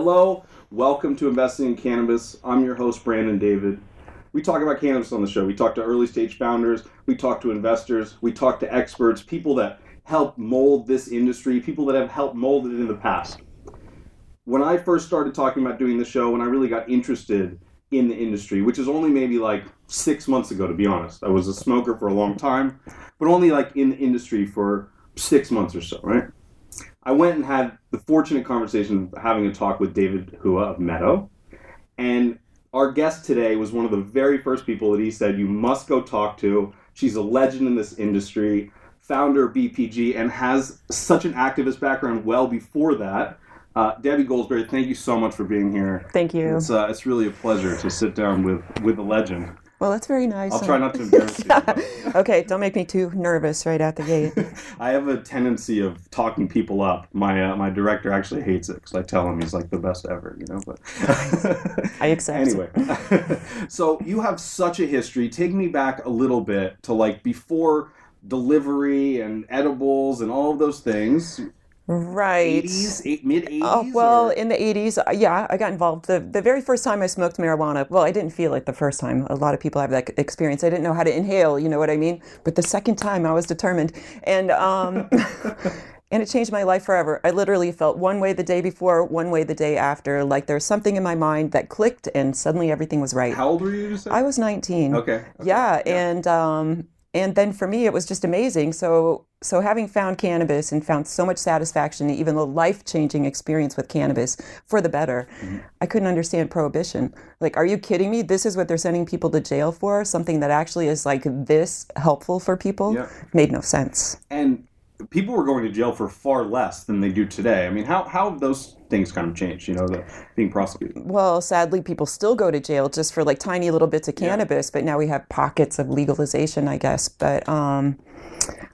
Hello, welcome to Investing in Cannabis. I'm your host, Brandon David. We talk about cannabis on the show. We talk to early stage founders, we talk to investors, we talk to experts, people that help mold this industry, people that have helped mold it in the past. When I first started talking about doing the show, when I really got interested in the industry, which is only maybe like six months ago, to be honest. I was a smoker for a long time, but only like in the industry for six months or so, right? I went and had the fortunate conversation of having a talk with David Hua of Meadow. And our guest today was one of the very first people that he said you must go talk to. She's a legend in this industry, founder of BPG, and has such an activist background well before that. Uh, Debby Goldsberry, thank you so much for being here. Thank you. It's, uh, it's really a pleasure to sit down with, with a legend. Well, that's very nice. I'll try not to embarrass you. okay, don't make me too nervous right out the gate. I have a tendency of talking people up. My uh, my director actually hates it because I tell him he's like the best ever, you know. But I accept. anyway, so you have such a history. Take me back a little bit to like before delivery and edibles and all of those things. Right. 80s, mid 80s. Oh, well, or- in the 80s, uh, yeah, I got involved. The, the very first time I smoked marijuana, well, I didn't feel it the first time. A lot of people have that experience. I didn't know how to inhale, you know what I mean? But the second time, I was determined. And, um, and it changed my life forever. I literally felt one way the day before, one way the day after. Like there's something in my mind that clicked, and suddenly everything was right. how old were you? I was 19. Okay. okay. Yeah, and um, and then for me, it was just amazing. So so having found cannabis and found so much satisfaction, even a life changing experience with cannabis for the better, Mm-hmm. I couldn't understand prohibition. Like, are you kidding me? This is what they're sending people to jail for? Something that actually is like this helpful for people? Yeah. Made no sense. and people were going to jail for far less than they do today. I mean, how how have those things kind of changed? You know, the being prosecuted. Well, sadly, people still go to jail just for like tiny little bits of cannabis, but now we have pockets of legalization, I guess. But, um,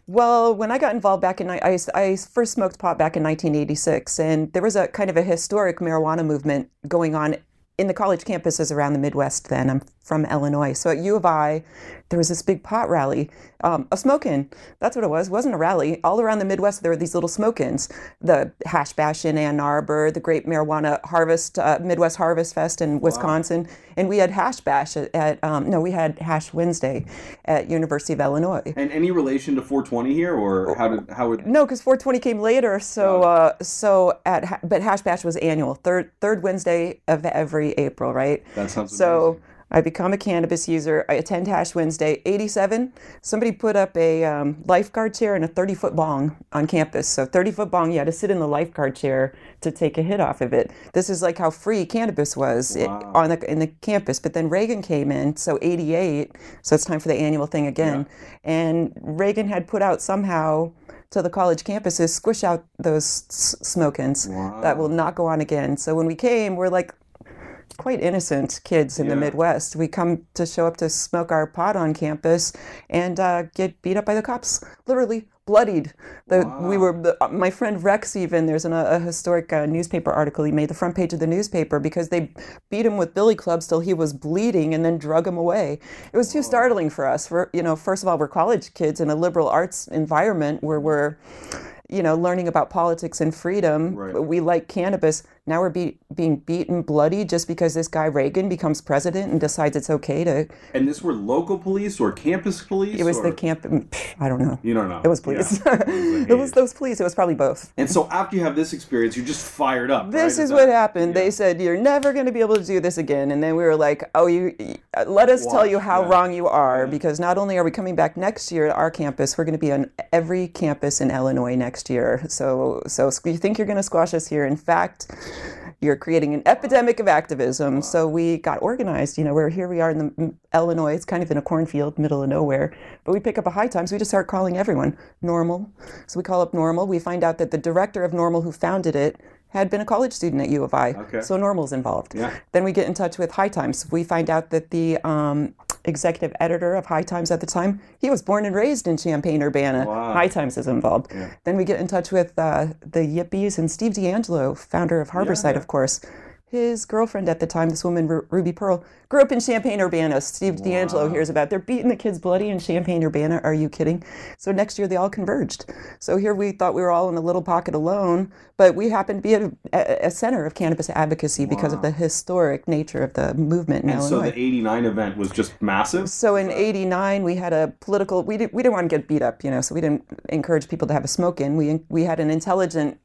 well, when I got involved back in, I, I first smoked pot back in 1986, and there was a kind of a historic marijuana movement going on in the college campuses around the Midwest then. I'm from Illinois. So at U of I, there was this big pot rally um, of smoke-in. That's what it was. It wasn't a rally. All around the Midwest, there were these little smoke-ins. The Hash Bash in Ann Arbor, the Great Marijuana Harvest, uh, Midwest Harvest Fest in Wisconsin. And we had Hash Bash at, at um, no, we had Hash Wednesday at University of Illinois. And any relation to 420 here, or how did how would No, because 420 came later. So, uh, so at but Hash Bash was annual, third third Wednesday of every April, right? that sounds So I become a cannabis user. I attend Hash Wednesday. 87, somebody put up a um, lifeguard chair and a 30 foot bong on campus. So 30 foot bong, you had to sit in the lifeguard chair to take a hit off of it. This is like how free cannabis was Wow. on the in the campus. But then Reagan came in, so 88. So it's time for the annual thing again. And Reagan had put out somehow to the college campuses, squish out those s- smoke-ins that will not go on again. So when we came, we're like quite innocent kids in the Midwest. We come to show up to smoke our pot on campus and uh, get beat up by the cops, literally bloodied. The, We were the, uh, my friend Rex. Even there's an, a historic uh, newspaper article he made the front page of the newspaper because they beat him with billy clubs till he was bleeding and then drug him away. It was too startling for us. For you know, first of all, we're college kids in a liberal arts environment where we're you know, learning about politics and freedom. Right. We like cannabis. Now we're be- being beaten bloody just because this guy Reagan becomes president and decides it's okay to. and this were local police or campus police? It was or- the camp. I don't know. You don't know. It was police. Yeah. it was those police. It was probably both. And so after you have this experience, you're just fired up. This right? is that- what happened. They said you're never going to be able to do this again, and then we were like, "Oh, you uh, let us tell you how yeah. wrong you are." Because not only are we coming back next year at our campus, we're going to be on every campus in Illinois next year. So, so you think you're going to squash us here? In fact, you're creating an epidemic of activism. So we got organized. You know, we're here. We are in the mm, Illinois. It's kind of in a cornfield, middle of nowhere. But we pick up a high times. We just start calling everyone NORML. So we call up NORML. We find out that the director of NORML, who founded it, had been a college student at U of I. Okay. So NORML's involved. Yeah. Then we get in touch with High Times. We find out that the um, executive editor of High Times at the time, he was born and raised in Champaign, Urbana. Wow. High Times is involved. Then we get in touch with uh, the Yippies and Steve DeAngelo, founder of Harborside, yeah. of course. His girlfriend at the time, this woman Ru- Ruby Pearl, grew up in Champaign Urbana. Steve DeAngelo hears about they're beating the kids bloody in Champaign Urbana. Are you kidding? So next year they all converged. So here we thought we were all in a little pocket alone, but we happened to be at a, a- center of cannabis advocacy because of the historic nature of the movement in And so the '89 event was just massive. So in '89, we had a political. We did, we didn't want to get beat up, you know. So we didn't encourage people to have a smoke in. We we had an intelligent.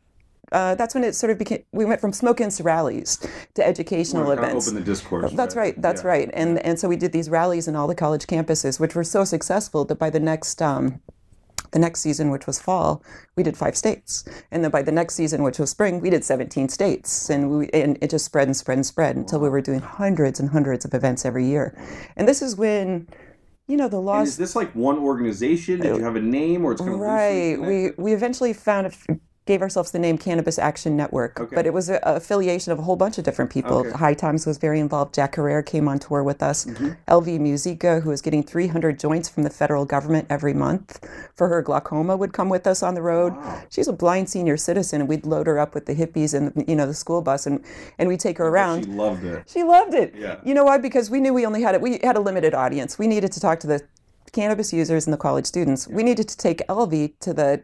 Uh, that's when it sort of became. We went from smoke-ins to rallies to educational of events. open the discourse. That's right. That's Yeah. right. And and so we did these rallies in all the college campuses, which were so successful that by the next um, the next season, which was fall, we did five states, and then by the next season, which was spring, we did 17 states, and we and it just spread and spread and spread until we were doing hundreds and hundreds of events every year, and this is when. You know the And laws is this like one organization? Did you have a name, or it's kind of Right. We we eventually found a gave ourselves the name Cannabis Action Network, Okay. but it was a, a affiliation of a whole bunch of different people. Okay. High Times was very involved. Jack Herer came on tour with us. Mm-hmm. Elvy Musikka, who was getting 300 joints from the federal government every month for her glaucoma, would come with us on the road. She's a blind senior citizen, and we'd load her up with the hippies and you know the school bus, and and we'd take her around. She loved it. She loved it. Yeah. You know why? Because we knew we only had it. We had a limited audience. We needed to talk to the cannabis users and the college students. We needed to take LV to the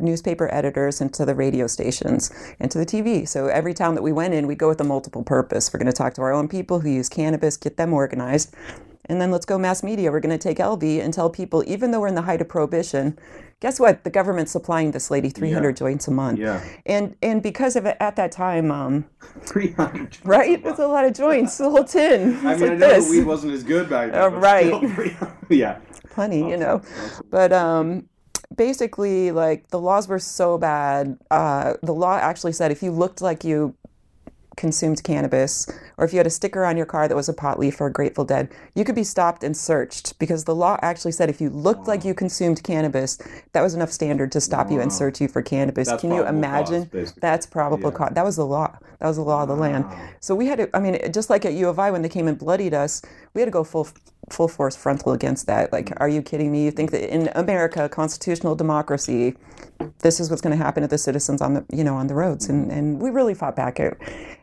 newspaper editors and to the radio stations and to the TV. So every town that we went in, we'd go with a multiple purpose. We're going to talk to our own people who use cannabis, get them organized. And then let's go mass media. We're going to take Elvy and tell people, even though we're in the height of prohibition, guess what? The government's supplying this lady 300 joints a month. Yeah. And and because of it at that time, um, Three hundred. right? It's a lot of joints, the whole tin. I mean, I know this. the weed wasn't as good back then. Uh, right. still yeah. Plenty, you know. But um, basically, like the laws were so bad. Uh, the law actually said if you looked like you consumed cannabis, or if you had a sticker on your car that was a pot leaf or a Grateful Dead, you could be stopped and searched because the law actually said if you looked like you consumed cannabis, that was enough standard to stop you and search you for cannabis. That's Can you probable cause, imagine? That's probable cause. That was the law. That was the law of the land. So we had to. I mean, just like at U of I when they came and bloodied us, we had to go full full force frontal against that. Like, mm. are you kidding me? You think that in America, constitutional democracy, this is what's going to happen to the citizens on the you know on the roads. And, and we really fought back. It,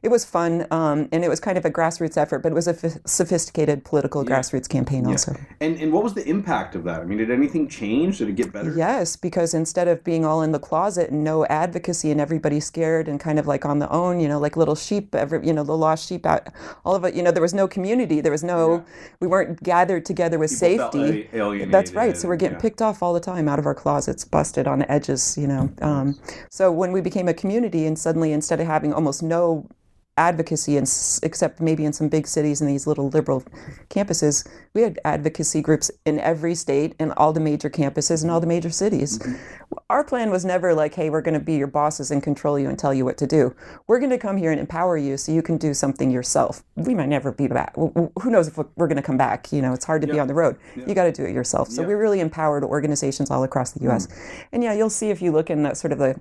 it was fun um, and it was kind of a grassroots effort but it was a f- sophisticated political grassroots campaign also. And and what was the impact of that? I mean, did anything change? Did it get better? yes because instead of being all in the closet and no advocacy and everybody scared and kind of like on the own you know like little sheep every you know the lost sheep out all of it you know there was no community. There was no we weren't gathered together with People safety. that's right. So we're getting yeah. picked off all the time out of our closets busted on the edges you know um, so when we became a community and suddenly instead of having almost no advocacy in, except maybe in some big cities and these little liberal campuses we had advocacy groups in every state and all the major campuses and all the major cities. Mm-hmm. Our plan was never like hey we're going to be your bosses and control you and tell you what to do. We're going to come here and empower you so you can do something yourself. We might never be back. Who knows if we're going to come back you know? It's hard to be on the road. You got to do it yourself. So we really empowered organizations all across the mm. us and yeah you'll see if you look in that sort of the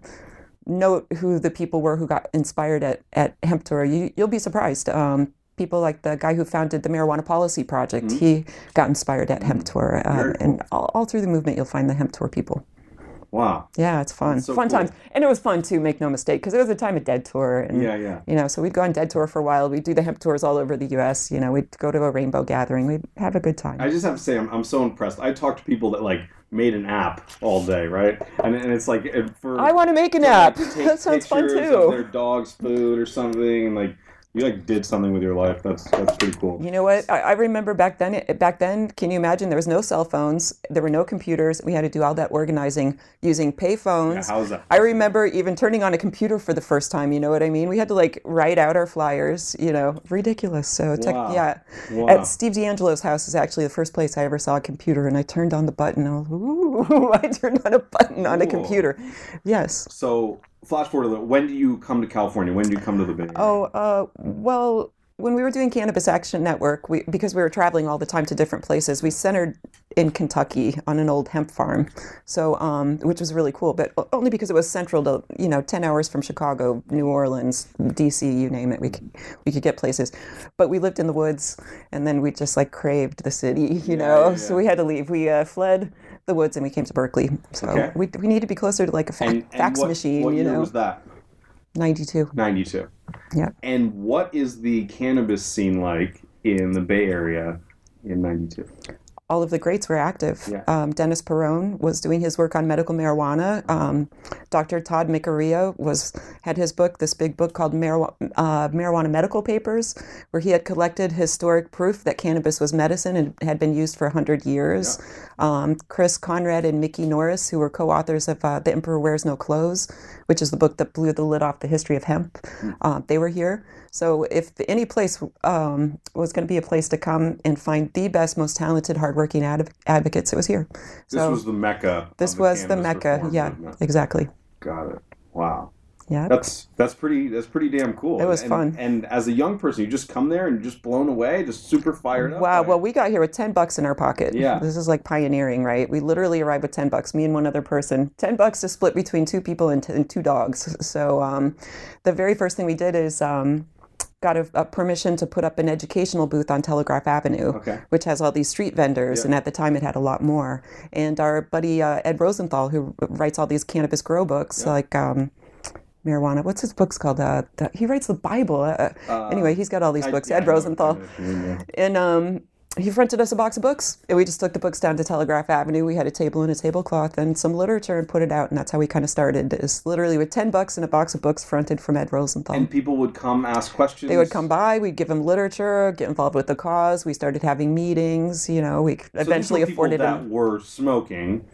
note who the people were who got inspired at, at hemp tour you, you'll be surprised um, people like the guy who founded the marijuana policy project he got inspired at hemp tour uh, Very and all, all through the movement you'll find the hemp tour people Wow. yeah, it's fun. so fun cool. times. And it was fun too, make no mistake, because it was a time of dead tour. And, Yeah, yeah. You know, so we'd go on dead tour for a while. We'd do the hemp tours all over the U.S. You know, we'd go to a rainbow gathering. We'd have a good time. I just have to say, I'm, I'm so impressed. I talk to people that like made an app all day, right? And, and it's like for I want to make an app. like, that sounds fun too. Of their dog's food or something, and like you like did something with your life. That's that's pretty cool. You know what? I, I remember back then. Back then, can you imagine? There was no cell phones. There were no computers. We had to do all that organizing using pay phones. Yeah, how is that I remember even turning on a computer for the first time. You know what I mean? We had to like write out our flyers. You know, ridiculous. So tech, Wow. yeah. Wow. At Steve DeAngelo's house is actually the first place I ever saw a computer, and I turned on the button. I was, ooh, I turned on a button on a computer. Yes. So flash forward a little. When do you come to California? When do you come to the Bay? Area? Oh, uh, well, when we were doing Cannabis Action Network, we, because we were traveling all the time to different places, we centered in Kentucky on an old hemp farm, so um, which was really cool. But only because it was central to you know ten hours from Chicago, New Orleans, D.C., you name it, we could we could get places. But we lived in the woods, and then we just like craved the city, you know. yeah, So we had to leave. We uh, fled the woods and we came to Berkeley. So Okay. we we need to be closer to like a fa- and, and fax what, machine, what you year know. was that? Ninety two. Ninety-two. Yeah. And what is the cannabis scene like in the Bay Area in '92? All of the greats were active. Yeah. Um, Dennis Peron was doing his work on medical marijuana. Um, Dr. Tod Mikuriya was had his book, this big book called Marijuana, uh, marijuana Medical Papers, where he had collected historic proof that cannabis was medicine and had been used for 100 years. Um, Chris Conrad and Mikki Norris, who were co-authors of uh, The Emperor Wears No Clothes, which is the book that blew the lid off the history of hemp, uh, they were here. So if any place um, was going to be a place to come and find the best, most talented, hardworking ad- advocates, it was here. This So was the mecca. this was the cannabis mecca. Yeah, movement. exactly. Got it. Wow. Yeah. That's that's pretty that's pretty damn cool. It was and, fun. And as a young person, you just come there and just blown away, just super fired up. Wow. Well, we got here with 10 bucks in our pocket. Yeah. This is like pioneering, right? We literally arrived with 10 bucks, me and one other person. 10 bucks to split between two people and, t- and two dogs. So um, the very first thing we did is um, got a, a permission to put up an educational booth on Telegraph Avenue, Okay. which has all these street vendors. Yeah. And at the time, it had a lot more. And our buddy uh, Ed Rosenthal, who writes all these cannabis grow books, Yeah. like. Um, Marijuana. What's his books called? Uh, the, he writes the Bible. Uh, Uh, anyway, he's got all these I- books. Ed Rosenthal what you mean, yeah. and um, he fronted us a box of books, and we just took the books down to Telegraph Avenue. We had a table and a tablecloth and some literature, and put it out, and that's how we kind of started. Is literally with ten bucks and a box of books fronted from Ed Rosenthal. And people would come ask questions. they would come by, we'd give them literature, get involved with the cause. We started having meetings. You know, we So eventually afforded that them. were smoking,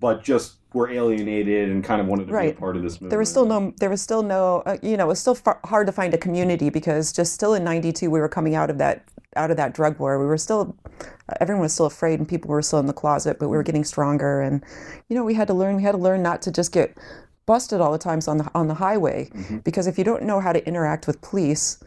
but just were alienated and kind of wanted to be a part of this movement. There was still no, there was still no, uh, you know, it was still far, hard to find a community because just still in '92 we were coming out of that, out of that drug war. We were still, everyone was still afraid and people were still in the closet, but we were getting stronger. And you know, we had to learn, we had to learn not to just get busted all the times on the on the highway because if you don't know how to interact with police,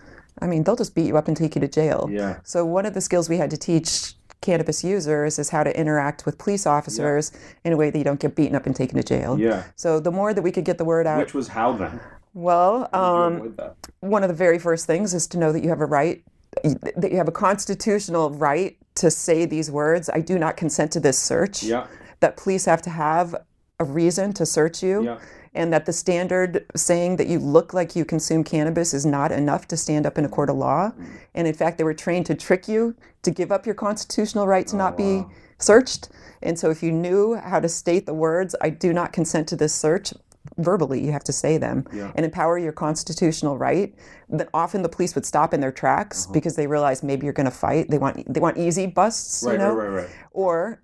I mean, they'll just beat you up and take you to jail. Yeah. So one of the skills we had to teach cannabis users is how to interact with police officers in a way that you don't get beaten up and taken to jail. Yeah. So the more that we could get the word out, Which was how then? well, How did you um, one of the very first things is to know that you have a right, that you have a constitutional right to say these words. I do not consent to this search. Yeah. That police have to have a reason to search you. Yeah. And that the standard saying that you look like you consume cannabis is not enough to stand up in a court of law. And in fact, they were trained to trick you to give up your constitutional right to not Oh, be searched. And so if you knew how to state the words, I do not consent to this search, verbally, you have to say them Yeah. and empower your constitutional right, then often the police would stop in their tracks Uh-huh. because they realize maybe you're going to fight. They want they want easy busts, Right, you know, right, right, right. or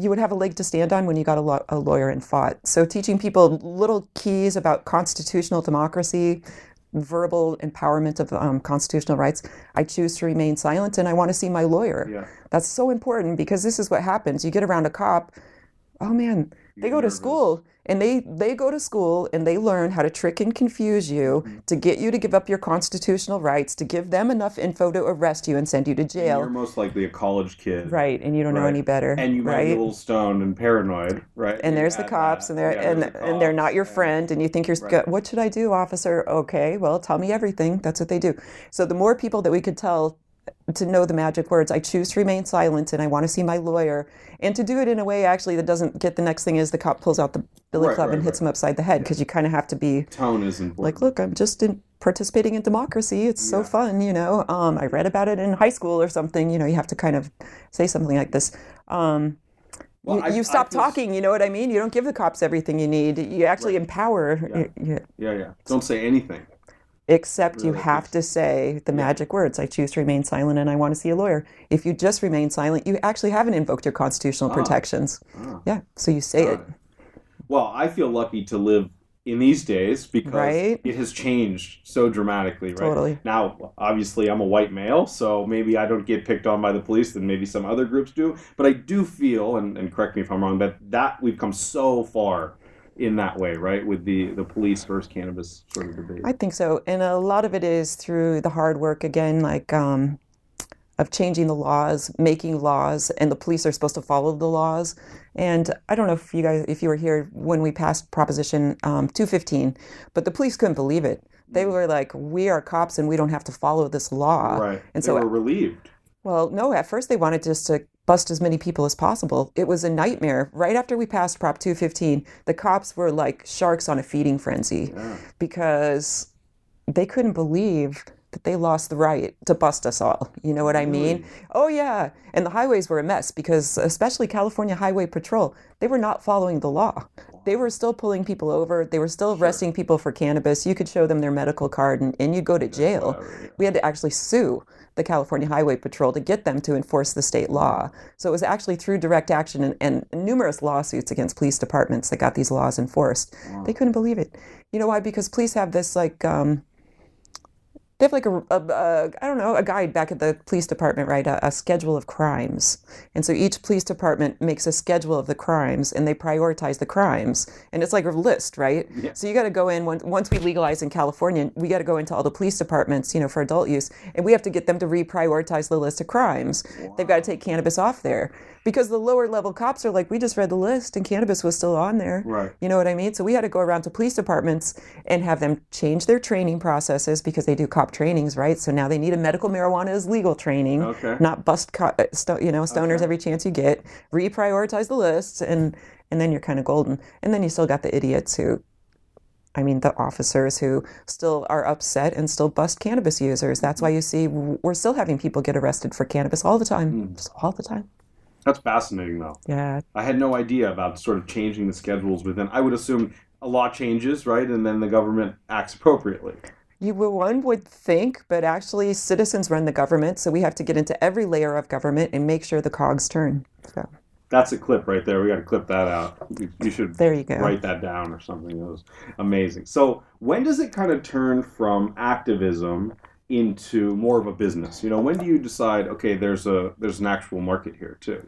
you would have a leg to stand on when you got a, law- a lawyer and fought. So teaching people little keys about constitutional democracy, verbal empowerment of um, constitutional rights. I choose to remain silent, and I want to see my lawyer. Yeah. That's so important because this is what happens. You get around a cop. Oh man, they go to school and they they go to school and they learn how to trick and confuse you Mm-hmm. to get you to give up your constitutional rights, to give them enough info to arrest you and send you to jail. You're most likely a college kid. Right, and you don't know any better. And you might right? be a little stoned and paranoid, right? and there's the cops, that. and they're Yeah, and, the and they're not your and- friend, and you think you're Right. what should I do, officer? Okay, well, tell me everything. That's what they do. So the more people that we could tell to know the magic words, I choose to remain silent, and I want to see my lawyer, and to do it in a way actually that doesn't get the next thing is the cop pulls out the billy Right, club right, and hits right. him upside the head because you kind of have to be Tone is important. like, look, I'm just in participating in democracy. It's so fun, you know. Um, I read about it in high school or something. You know, you have to kind of say something like this. Um, Well, you, I- you stop feel talking. You know what I mean? You don't give the cops everything you need. You actually empower. y- y- Yeah, yeah. Don't say anything. Except you have to say the magic words. I choose to remain silent, and I want to see a lawyer. If you just remain silent, you actually haven't invoked your constitutional protections. Ah. Yeah. So you say it. It. Well, I feel lucky to live in these days because Right. it has changed so dramatically, right? Totally. Now, obviously, I'm a white male, so maybe I don't get picked on by the police than maybe some other groups do. But I do feel, and, and correct me if I'm wrong, that that we've come so far in that way, right? With the the police versus cannabis sort of debate. I think so, and a lot of it is through the hard work again, like um, of changing the laws, making laws, and the police are supposed to follow the laws. And I don't know if you guys, if you were here when we passed Proposition um, 215, but the police couldn't believe it. They were like, "We are cops, and we don't have to follow this law." right. And they so they were relieved. well, no, at first they wanted just to bust as many people as possible. It was a nightmare. Right after we passed Prop 215, the cops were like sharks on a feeding frenzy Yeah. because they couldn't believe that they lost the right to bust us all. You know what I mean? Oh, yeah. And the highways were a mess because, especially California Highway Patrol, they were not following the law. They were still pulling people over. They were still arresting people for cannabis. You could show them their medical card and, and you'd go to jail. We had to actually sue the California Highway Patrol to get them to enforce the state law. So it was actually through direct action and, and numerous lawsuits against police departments that got these laws enforced. They couldn't believe it. You know why? Because police have this like um, they have like a, a, a I don't know a guide back at the police department right? A, a, schedule of crimes. And so each police department makes a schedule of the crimes and they prioritize the crimes. And it's like a list right? Yeah. so you got to go in once, once we legalize in California we got to go into all the police departments you know for adult use and we have to get them to reprioritize the list of crimes. Wow. they've got to take cannabis off there because the lower level cops are like, we just read the list and cannabis was still on there. Right. You know what I mean? So we had to go around to police departments and have them change their training processes because they do cop trainings, right? So now they need a medical marijuana as legal training, okay. not bust, co- uh, sto- you know, stoners okay. every chance you get. Reprioritize the lists, and and then you're kind of golden. And then you still got the idiots who I mean, the officers who still are upset and still bust cannabis users. That's why you see we're still having people get arrested for cannabis all the time, mm. all the time. That's fascinating, though. Yeah. I had no idea about sort of changing the schedules within. I would assume a law changes, right, and then the government acts appropriately. You one would think, but actually, citizens run the government, so we have to get into every layer of government and make sure the cogs turn. So. That's a clip right there. We got to clip that out. You should there you go. write that down or something. That was amazing. So, when does it kind of turn from activism into more of a business? You know, when do you decide, okay, there's a there's an actual market here too?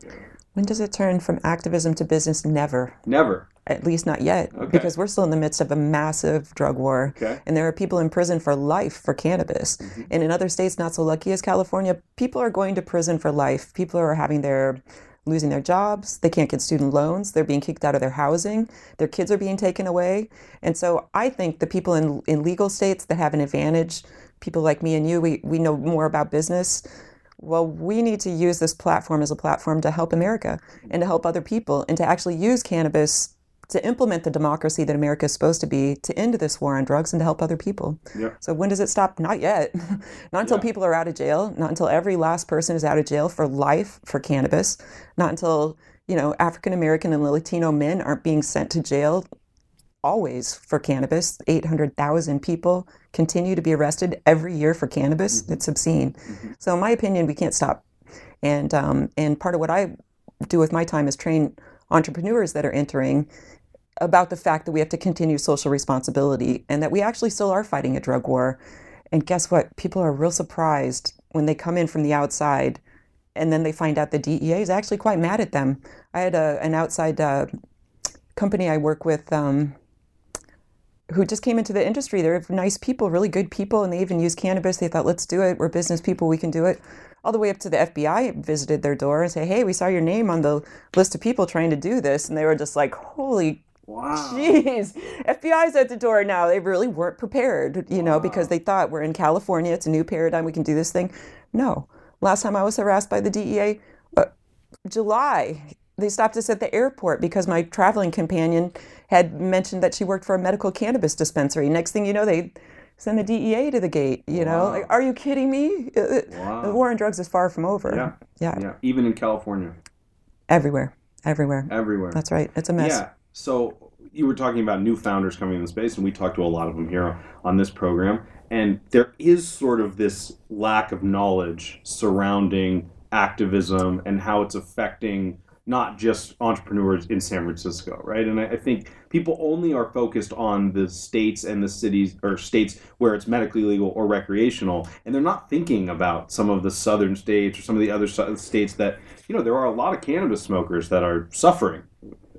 When does it turn from activism to business? Never. Never. At least not yet, okay. because we're still in the midst of a massive drug war, okay. and there are people in prison for life for cannabis. Mm-hmm. And in other states, not so lucky as California, people are going to prison for life. People are having their losing their jobs. They can't get student loans. They're being kicked out of their housing. Their kids are being taken away. And so I think the people in, in legal states that have an advantage people like me and you, we, we know more about business. Well, we need to use this platform as a platform to help America and to help other people and to actually use cannabis to implement the democracy that America is supposed to be to end this war on drugs and to help other people. Yeah. So when does it stop? Not yet. not until yeah. people are out of jail, not until every last person is out of jail for life for cannabis, not until, you know, African American and Latino men aren't being sent to jail always for cannabis. 800,000 people continue to be arrested every year for cannabis. Mm-hmm. It's obscene. Mm-hmm. So, in my opinion, we can't stop. And um, and part of what I do with my time is train entrepreneurs that are entering about the fact that we have to continue social responsibility and that we actually still are fighting a drug war. And guess what? People are real surprised when they come in from the outside and then they find out the DEA is actually quite mad at them. I had a, an outside uh, company I work with. Um, who just came into the industry. They're nice people, really good people, and they even use cannabis. They thought, let's do it. We're business people, we can do it. All the way up to the FBI visited their door and say, hey, we saw your name on the list of people trying to do this. And they were just like, holy Wow. Jeez. FBI's at the door now. They really weren't prepared, you know, because they thought we're in California. It's a new paradigm. We can do this thing. No. Last time I was harassed by the DEA, uh, July, they stopped us at the airport because my traveling companion had mentioned that she worked for a medical cannabis dispensary. Next thing you know, they send the DEA to the gate. You know, like, are you kidding me? Uh, uh, wow. The war on drugs is far from over. Yeah. yeah, yeah. Even in California. Everywhere, everywhere, everywhere. That's right. It's a mess. Yeah. So you were talking about new founders coming in the space, and we talked to a lot of them here on this program. And there is sort of this lack of knowledge surrounding activism and how it's affecting not just entrepreneurs in San Francisco, right? And I, I, think people only are focused on the states and the cities or states where it's medically legal or recreational, and they're not thinking about some of the southern states or some of the other states that, you know, there are a lot of cannabis smokers that are suffering.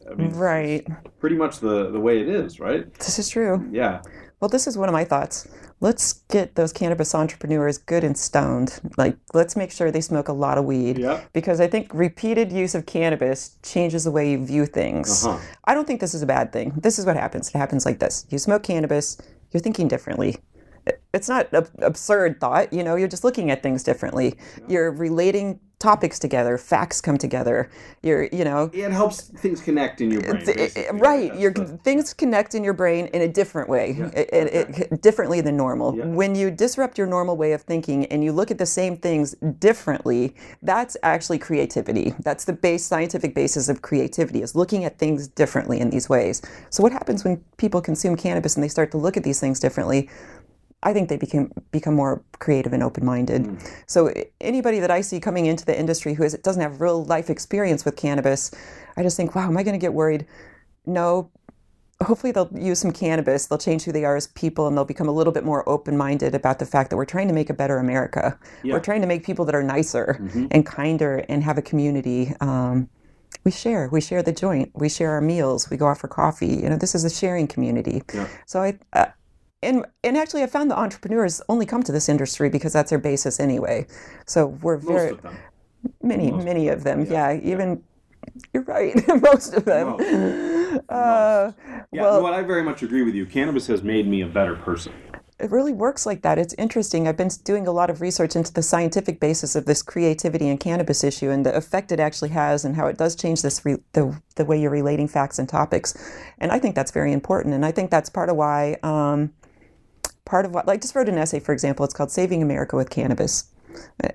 I mean, right. Pretty much the, the way it is, right? This is true. Yeah. Well, this is one of my thoughts let's get those cannabis entrepreneurs good and stoned. Like, let's make sure they smoke a lot of weed. Yeah. Because I think repeated use of cannabis changes the way you view things. Uh-huh. I don't think this is a bad thing. This is what happens. It happens like this you smoke cannabis, you're thinking differently. It's not an absurd thought, you know, you're just looking at things differently. You're relating topics together, facts come together. You're, you know, it helps things connect in your brain. right. Your the- things connect in your brain in a different way, Yeah, it- differently than normal. Yeah. When you disrupt your normal way of thinking and you look at the same things differently, that's actually creativity. That's the base scientific basis of creativity is looking at things differently in these ways. So what happens when people consume cannabis and they start to look at these things differently? I think they become become more creative and open minded. Mm. So anybody that I see coming into the industry who is, doesn't have real life experience with cannabis, I just think, wow, am I going to get worried? No. Hopefully they'll use some cannabis. They'll change who they are as people, and they'll become a little bit more open minded about the fact that we're trying to make a better America. Yeah. We're trying to make people that are nicer Mhm. and kinder and have a community. Um, we share. We share the joint. We share our meals. We go out for coffee. You know, this is a sharing community. Yeah. So I, uh, and and actually, I found the entrepreneurs only come to this industry because that's their basis anyway. So we're Most very of them. many most- many of them. yeah, Yeah, even you're right. most of them. Uh, Yeah, well, no, I very much agree with you. Cannabis has made me a better person. it really works like that. It's interesting. I've been doing a lot of research into the scientific basis of this creativity and cannabis issue and the effect it actually has and how it does change this re- the the way you're relating facts and topics. And I think that's very important. And I think that's part of why um, part of what like just wrote an essay, for example. It's called "Saving America with Cannabis,"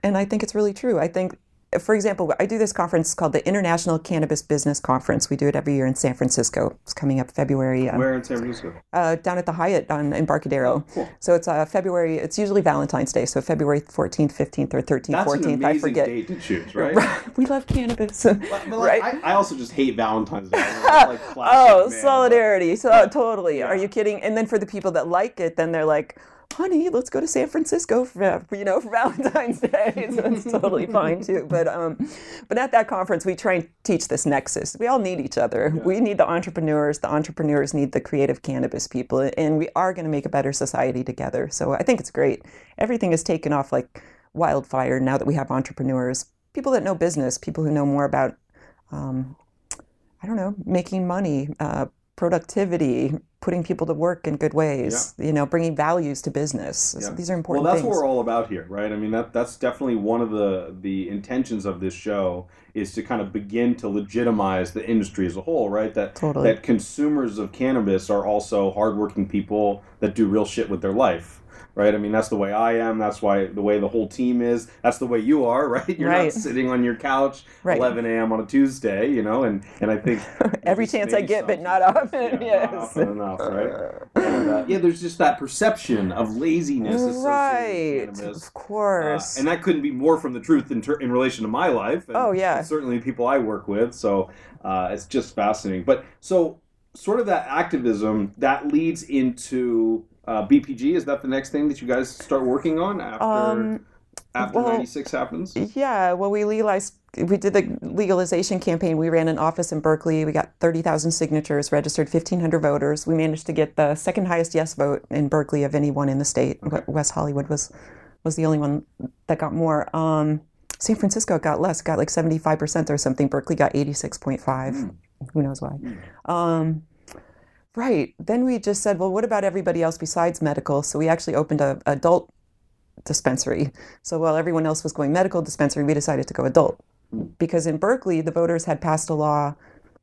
and I think it's really true. I think. For example, I do this conference called the International Cannabis Business Conference. We do it every year in San Francisco. It's coming up February. um, Where in San Francisco? uh, down at the Hyatt on Embarcadero. cool. So it's uh, February. It's usually Valentine's Day, so February 14th, 15th, or 13th, That's 14th. an I amazing forget. date to choose, right? we love cannabis, But, but like, right? I, I also just hate Valentine's Day. Like oh, man, solidarity! So totally. yeah. Are you kidding? And then for the people that like it, then they're like, "Honey, let's go to San Francisco for you know for Valentine's Day." so it's totally fine too. But um, but at that conference, we try and teach this nexus. We all need each other. We need the entrepreneurs. The entrepreneurs need the creative cannabis people, and we are going to make a better society together. So I think it's great. Everything is taken off like wildfire now that we have entrepreneurs, people that know business, people who know more about um, I don't know, making money, uh, productivity, putting people to work in good ways, you know, bringing values to business. So Yeah. these are important. Well, that's things. what we're all about here, right? I mean, that that's definitely one of the the intentions of this show is to kind of begin to legitimize the industry as a whole, right? That Totally. that consumers of cannabis are also hardworking people that do real shit with their life. Right, I mean that's the way I am. That's why the way the whole team is. That's the way you are, right? You're not sitting on your couch Right. 11 a.m. on a Tuesday, you know. And and I think Every chance I get, but not often. Yeah, not yes. often enough, right? And, uh, yeah, there's just that perception of laziness Right, of course. Uh, and that couldn't be more from the truth in, ter- in relation to my life. And, Oh, yeah. certainly people I work with. So uh, it's just fascinating. But so, sort of that activism that leads into uh, BPG. Is that the next thing that you guys start working on after Um, after well, '96 happens? yeah, well, we legalized. We did the legalization campaign. We ran an office in Berkeley. We got 30,000 signatures, registered 1,500 voters. We managed to get the second highest yes vote in Berkeley of anyone in the state. West Hollywood was was the only one that got more. Um, San Francisco got less, got like 75% or something. Berkeley got 86.5. Who knows why? Um, right. Then we just said, well, what about everybody else besides medical? So we actually opened a adult dispensary. So while everyone else was going medical dispensary, we decided to go adult. Because in Berkeley, the voters had passed a law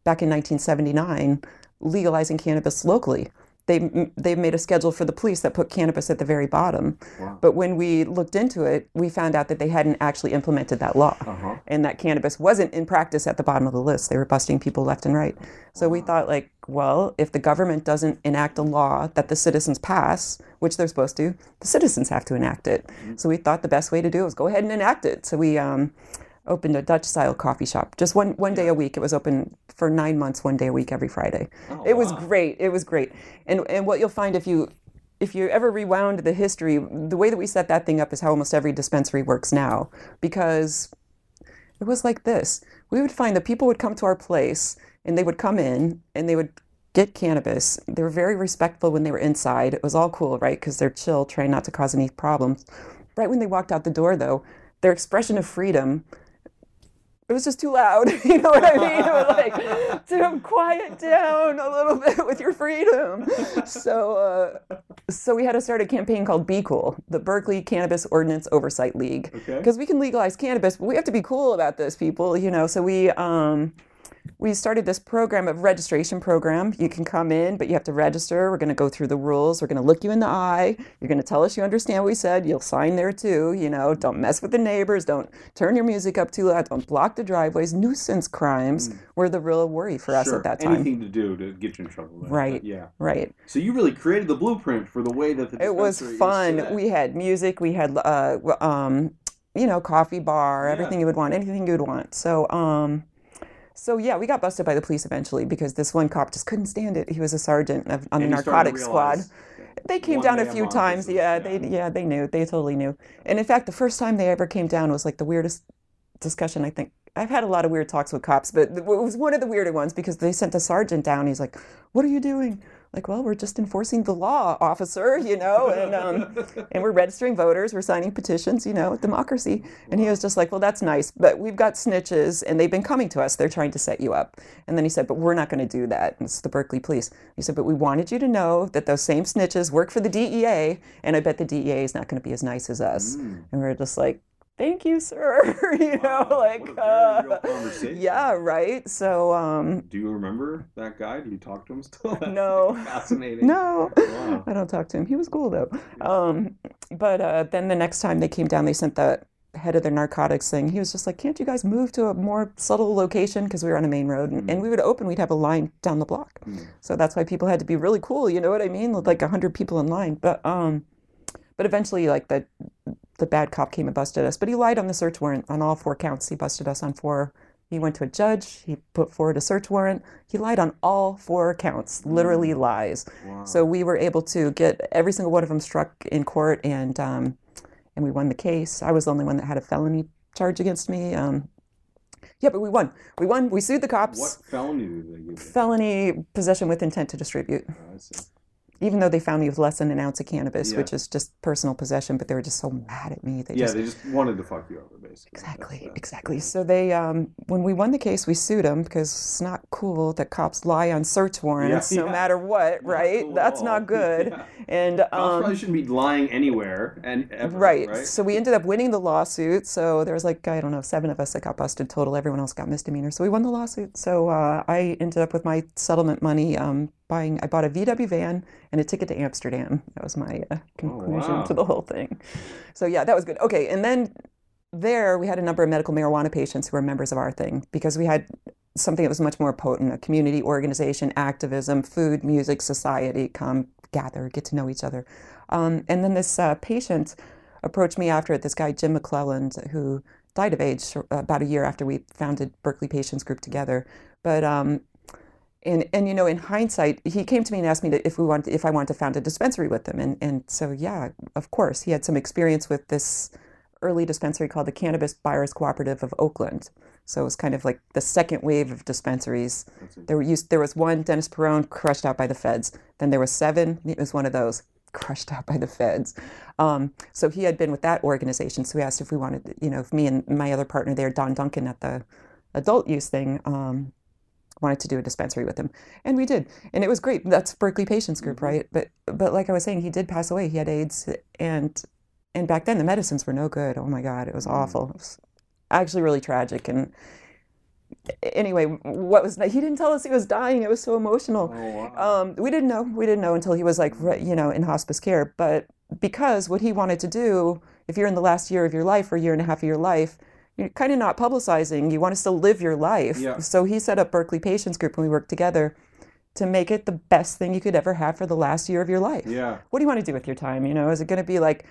back in 1979 legalizing cannabis locally. They, they made a schedule for the police that put cannabis at the very bottom. Wow. But when we looked into it, we found out that they hadn't actually implemented that law Uh-huh. and that cannabis wasn't in practice at the bottom of the list. They were busting people left and right. So we thought, like, well, if the government doesn't enact a law that the citizens pass, which they're supposed to, the citizens have to enact it. So we thought the best way to do it was go ahead and enact it. So we um, opened a Dutch style coffee shop just one one day a week. It was open for nine months, one day a week every Friday. it was great. It was great. And and what you'll find if you if you ever rewound the history, the way that we set that thing up is how almost every dispensary works now. Because it was like this. We would find that people would come to our place and they would come in and they would get cannabis. They were very respectful when they were inside. It was all cool, right? Because they're chill, trying not to cause any problems. Right when they walked out the door, though, their expression of freedom it was just too loud. You know what I mean? It was like, to quiet down a little bit with your freedom. So, uh, so we had to start a campaign called Be Cool, the Berkeley Cannabis Ordinance Oversight League, Okay. because we can legalize cannabis, but we have to be cool about this, people. You know, so we um, we started this program of registration program. You can come in, but you have to register. We're going to go through the rules. We're going to look you in the eye. You're going to tell us you understand what we said. You'll sign there too. You know, don't mess with the neighbors. Don't turn your music up too loud. Don't block the driveways. Nuisance crimes were the real worry for us sure. at that time. Anything to do to get you in trouble. Right. yeah. Right. So you really created the blueprint for the way that the It was fun. We had music. We had, uh, um, you know, coffee bar, Yeah. everything you would want, anything you would want. So, um, so yeah, we got busted by the police eventually because this one cop just couldn't stand it. He was a sergeant of, on And the you started to narcotics squad. They came down a a few times. Yeah, yeah. they yeah they knew. They totally knew. And in fact, the first time they ever came down was like the weirdest discussion I think. I've had a lot of weird talks with cops, but it was one of the weirder ones because they sent the sergeant down. He's like, "What are you doing?" Like, well, we're just enforcing the law, officer, you know, and um, and we're registering voters, we're signing petitions, you know, democracy. And he was just like, well, that's nice, but we've got snitches, and they've been coming to us. They're trying to set you up. And then he said, but we're not going to do that. And it's the Berkeley police. He said, but we wanted you to know that those same snitches work for the DEA, and I bet the DEA is not going to be as nice as us. Mm. And we are just like, thank you, sir. you know, like, what a very real uh, yeah, right. So, um, Do you remember that guy? Do you talk to him still? That's No. Fascinating. no, Wow. I don't talk to him. He was cool though. Um, but uh, then the next time they came down, they sent the head of their narcotics thing. He was just like, "Can't you guys move to a more subtle location?" Because we were on a main road, and, and we would open, we'd have a line down the block. Mm. So that's why people had to be really cool. You know what I mean? With like a hundred people in line. But um, but eventually, like the the bad cop came and busted us. But he lied on the search warrant on all four counts. He busted us on four. He went to a judge. He put forward a search warrant. He lied on all four counts. Literally lies. Wow. So we were able to get every single one of them struck in court, and um, and we won the case. I was the only one that had a felony charge against me. Um, yeah, but we won. We won. We sued the cops. what felony did they give you? Felony possession with intent to distribute. Oh. Even though they found me with less than an ounce of cannabis, Yeah. which is just personal possession, but they were just so mad at me. They Yeah, just they just wanted to fuck you over, basically. Exactly, That's- exactly. So they, um, when we won the case, we sued them because it's not cool that cops lie on search warrants, Yeah, no yeah. matter what, Not right? cool That's not good. And Cops um, probably shouldn't be lying anywhere and ever, right. right? So we ended up winning the lawsuit. So there was like I don't know seven of us that got busted total. Everyone else got misdemeanor. So we won the lawsuit. So uh, I ended up with my settlement money. Um, buying, I bought a VW van and a ticket to Amsterdam. That was my uh, conclusion wow. to the whole thing. So yeah, that was good. Okay, and then there we had a number of medical marijuana patients who were members of our thing because we had something that was much more potent a community organization activism food music society come gather get to know each other um, and then this uh, patient approached me after it this guy jim mcclelland who died of age about a year after we founded berkeley patients group together but um, and and you know in hindsight he came to me and asked me to, if we want if I wanted to found a dispensary with him. And and so yeah of course he had some experience with this early dispensary called the Cannabis Buyers Cooperative of Oakland. So it was kind of like the second wave of dispensaries. There were used there was one Dennis Peron crushed out by the feds. Then there was seven it was one of those crushed out by the feds. Um, so he had been with that organization. So he asked if we wanted you know if me and my other partner there Don Duncan at the adult use thing um, wanted to do a dispensary with him and we did and it was great. That's berkeley patients group right? But but like i was saying he did pass away. He had aids and and back then the medicines were no good. Oh my god it was awful. It was actually really tragic and anyway what was he didn't tell us he was dying. It was so emotional. Oh, wow. um, we didn't know. We didn't know until he was like, you know, in hospice care. But because what he wanted to do, if you're in the last year of your life or year and a half of your life, you're kind of not publicizing. You want to still live your life. Yeah. So he set up Berkeley Patients Group and we worked together to make it the best thing you could ever have for the last year of your life. yeah. What do you want to do with your time? You know, is it going to be like,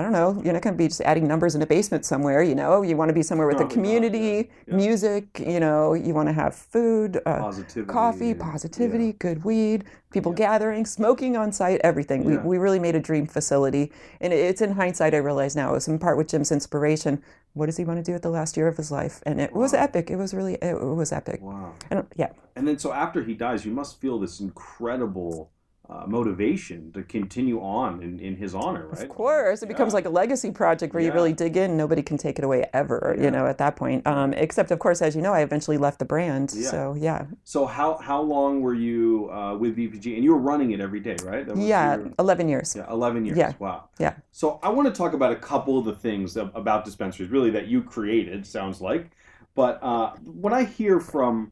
I don't know, you're not going to be just adding numbers in a basement somewhere, you know? You want to be somewhere with a Probably community, yeah. Yeah. music, you know, you want to have food, uh, Positivity. coffee, positivity, good weed, people gathering, smoking on site, everything. Yeah. We, we really made a dream facility. And it's in hindsight, I realize now, it was in part with Jim's inspiration. What does he want to do at the last year of his life? And it was epic. It was really, it, was epic. Wow. Don't, yeah. And then, so after he dies, you must feel this incredible uh, motivation to continue on in, in his honor, right? Of course, it becomes like a legacy project where you really dig in. Nobody can take it away ever, Yeah. you know, at that point. Um, except, of course, as you know, I eventually left the brand. Yeah. So, yeah. So how how long were you uh, with BPG? And you were running it every day, right? Yeah, your- 11 years. yeah, eleven years. Yeah. Wow. Yeah. So I want to talk about a couple of the things about dispensaries, really that you created. Sounds like, but uh, when I hear from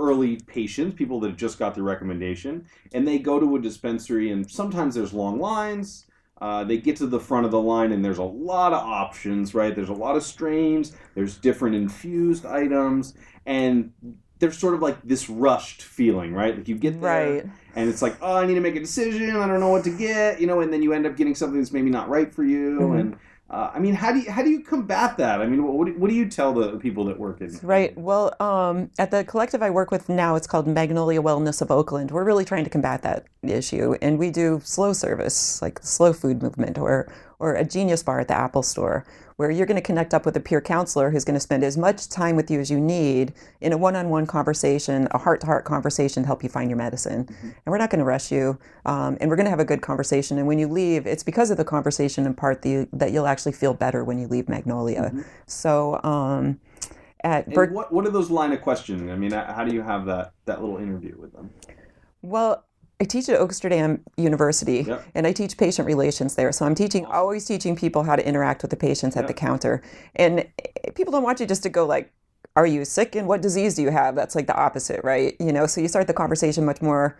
early patients, people that have just got the recommendation, and they go to a dispensary, and sometimes there's long lines. Uh, they get to the front of the line, and there's a lot of options, right? There's a lot of strains. There's different infused items, and there's sort of like this rushed feeling, right? Like you get there, Right. and it's like, oh, I need to make a decision. I don't know what to get, you know, and then you end up getting something that's maybe not right for you. Mhm. And uh, I mean, how do you how do you combat that? I mean, what do, what do you tell the people that work in? Right. Well, um, at the collective I work with now, it's called Magnolia Wellness of Oakland. We're really trying to combat that issue, and we do slow service, like the slow food movement, or or a Genius Bar at the Apple Store, where you're going to connect up with a peer counselor who's going to spend as much time with you as you need in a one-on-one conversation, a heart-to-heart conversation to help you find your medicine. And we're not going to rush you, um, and we're going to have a good conversation. And when you leave, it's because of the conversation in part that, you, that you'll actually feel better when you leave Magnolia. So. Um, at Berk- what what are those line of questioning? I mean, how do you have that that little interview with them? Well, I teach at Oaksterdam University and I teach patient relations there. So I'm teaching, always teaching people how to interact with the patients at the counter. And eh, people don't want you just to go like, are you sick and what disease do you have? That's like the opposite, right? You know, so you start the conversation much more,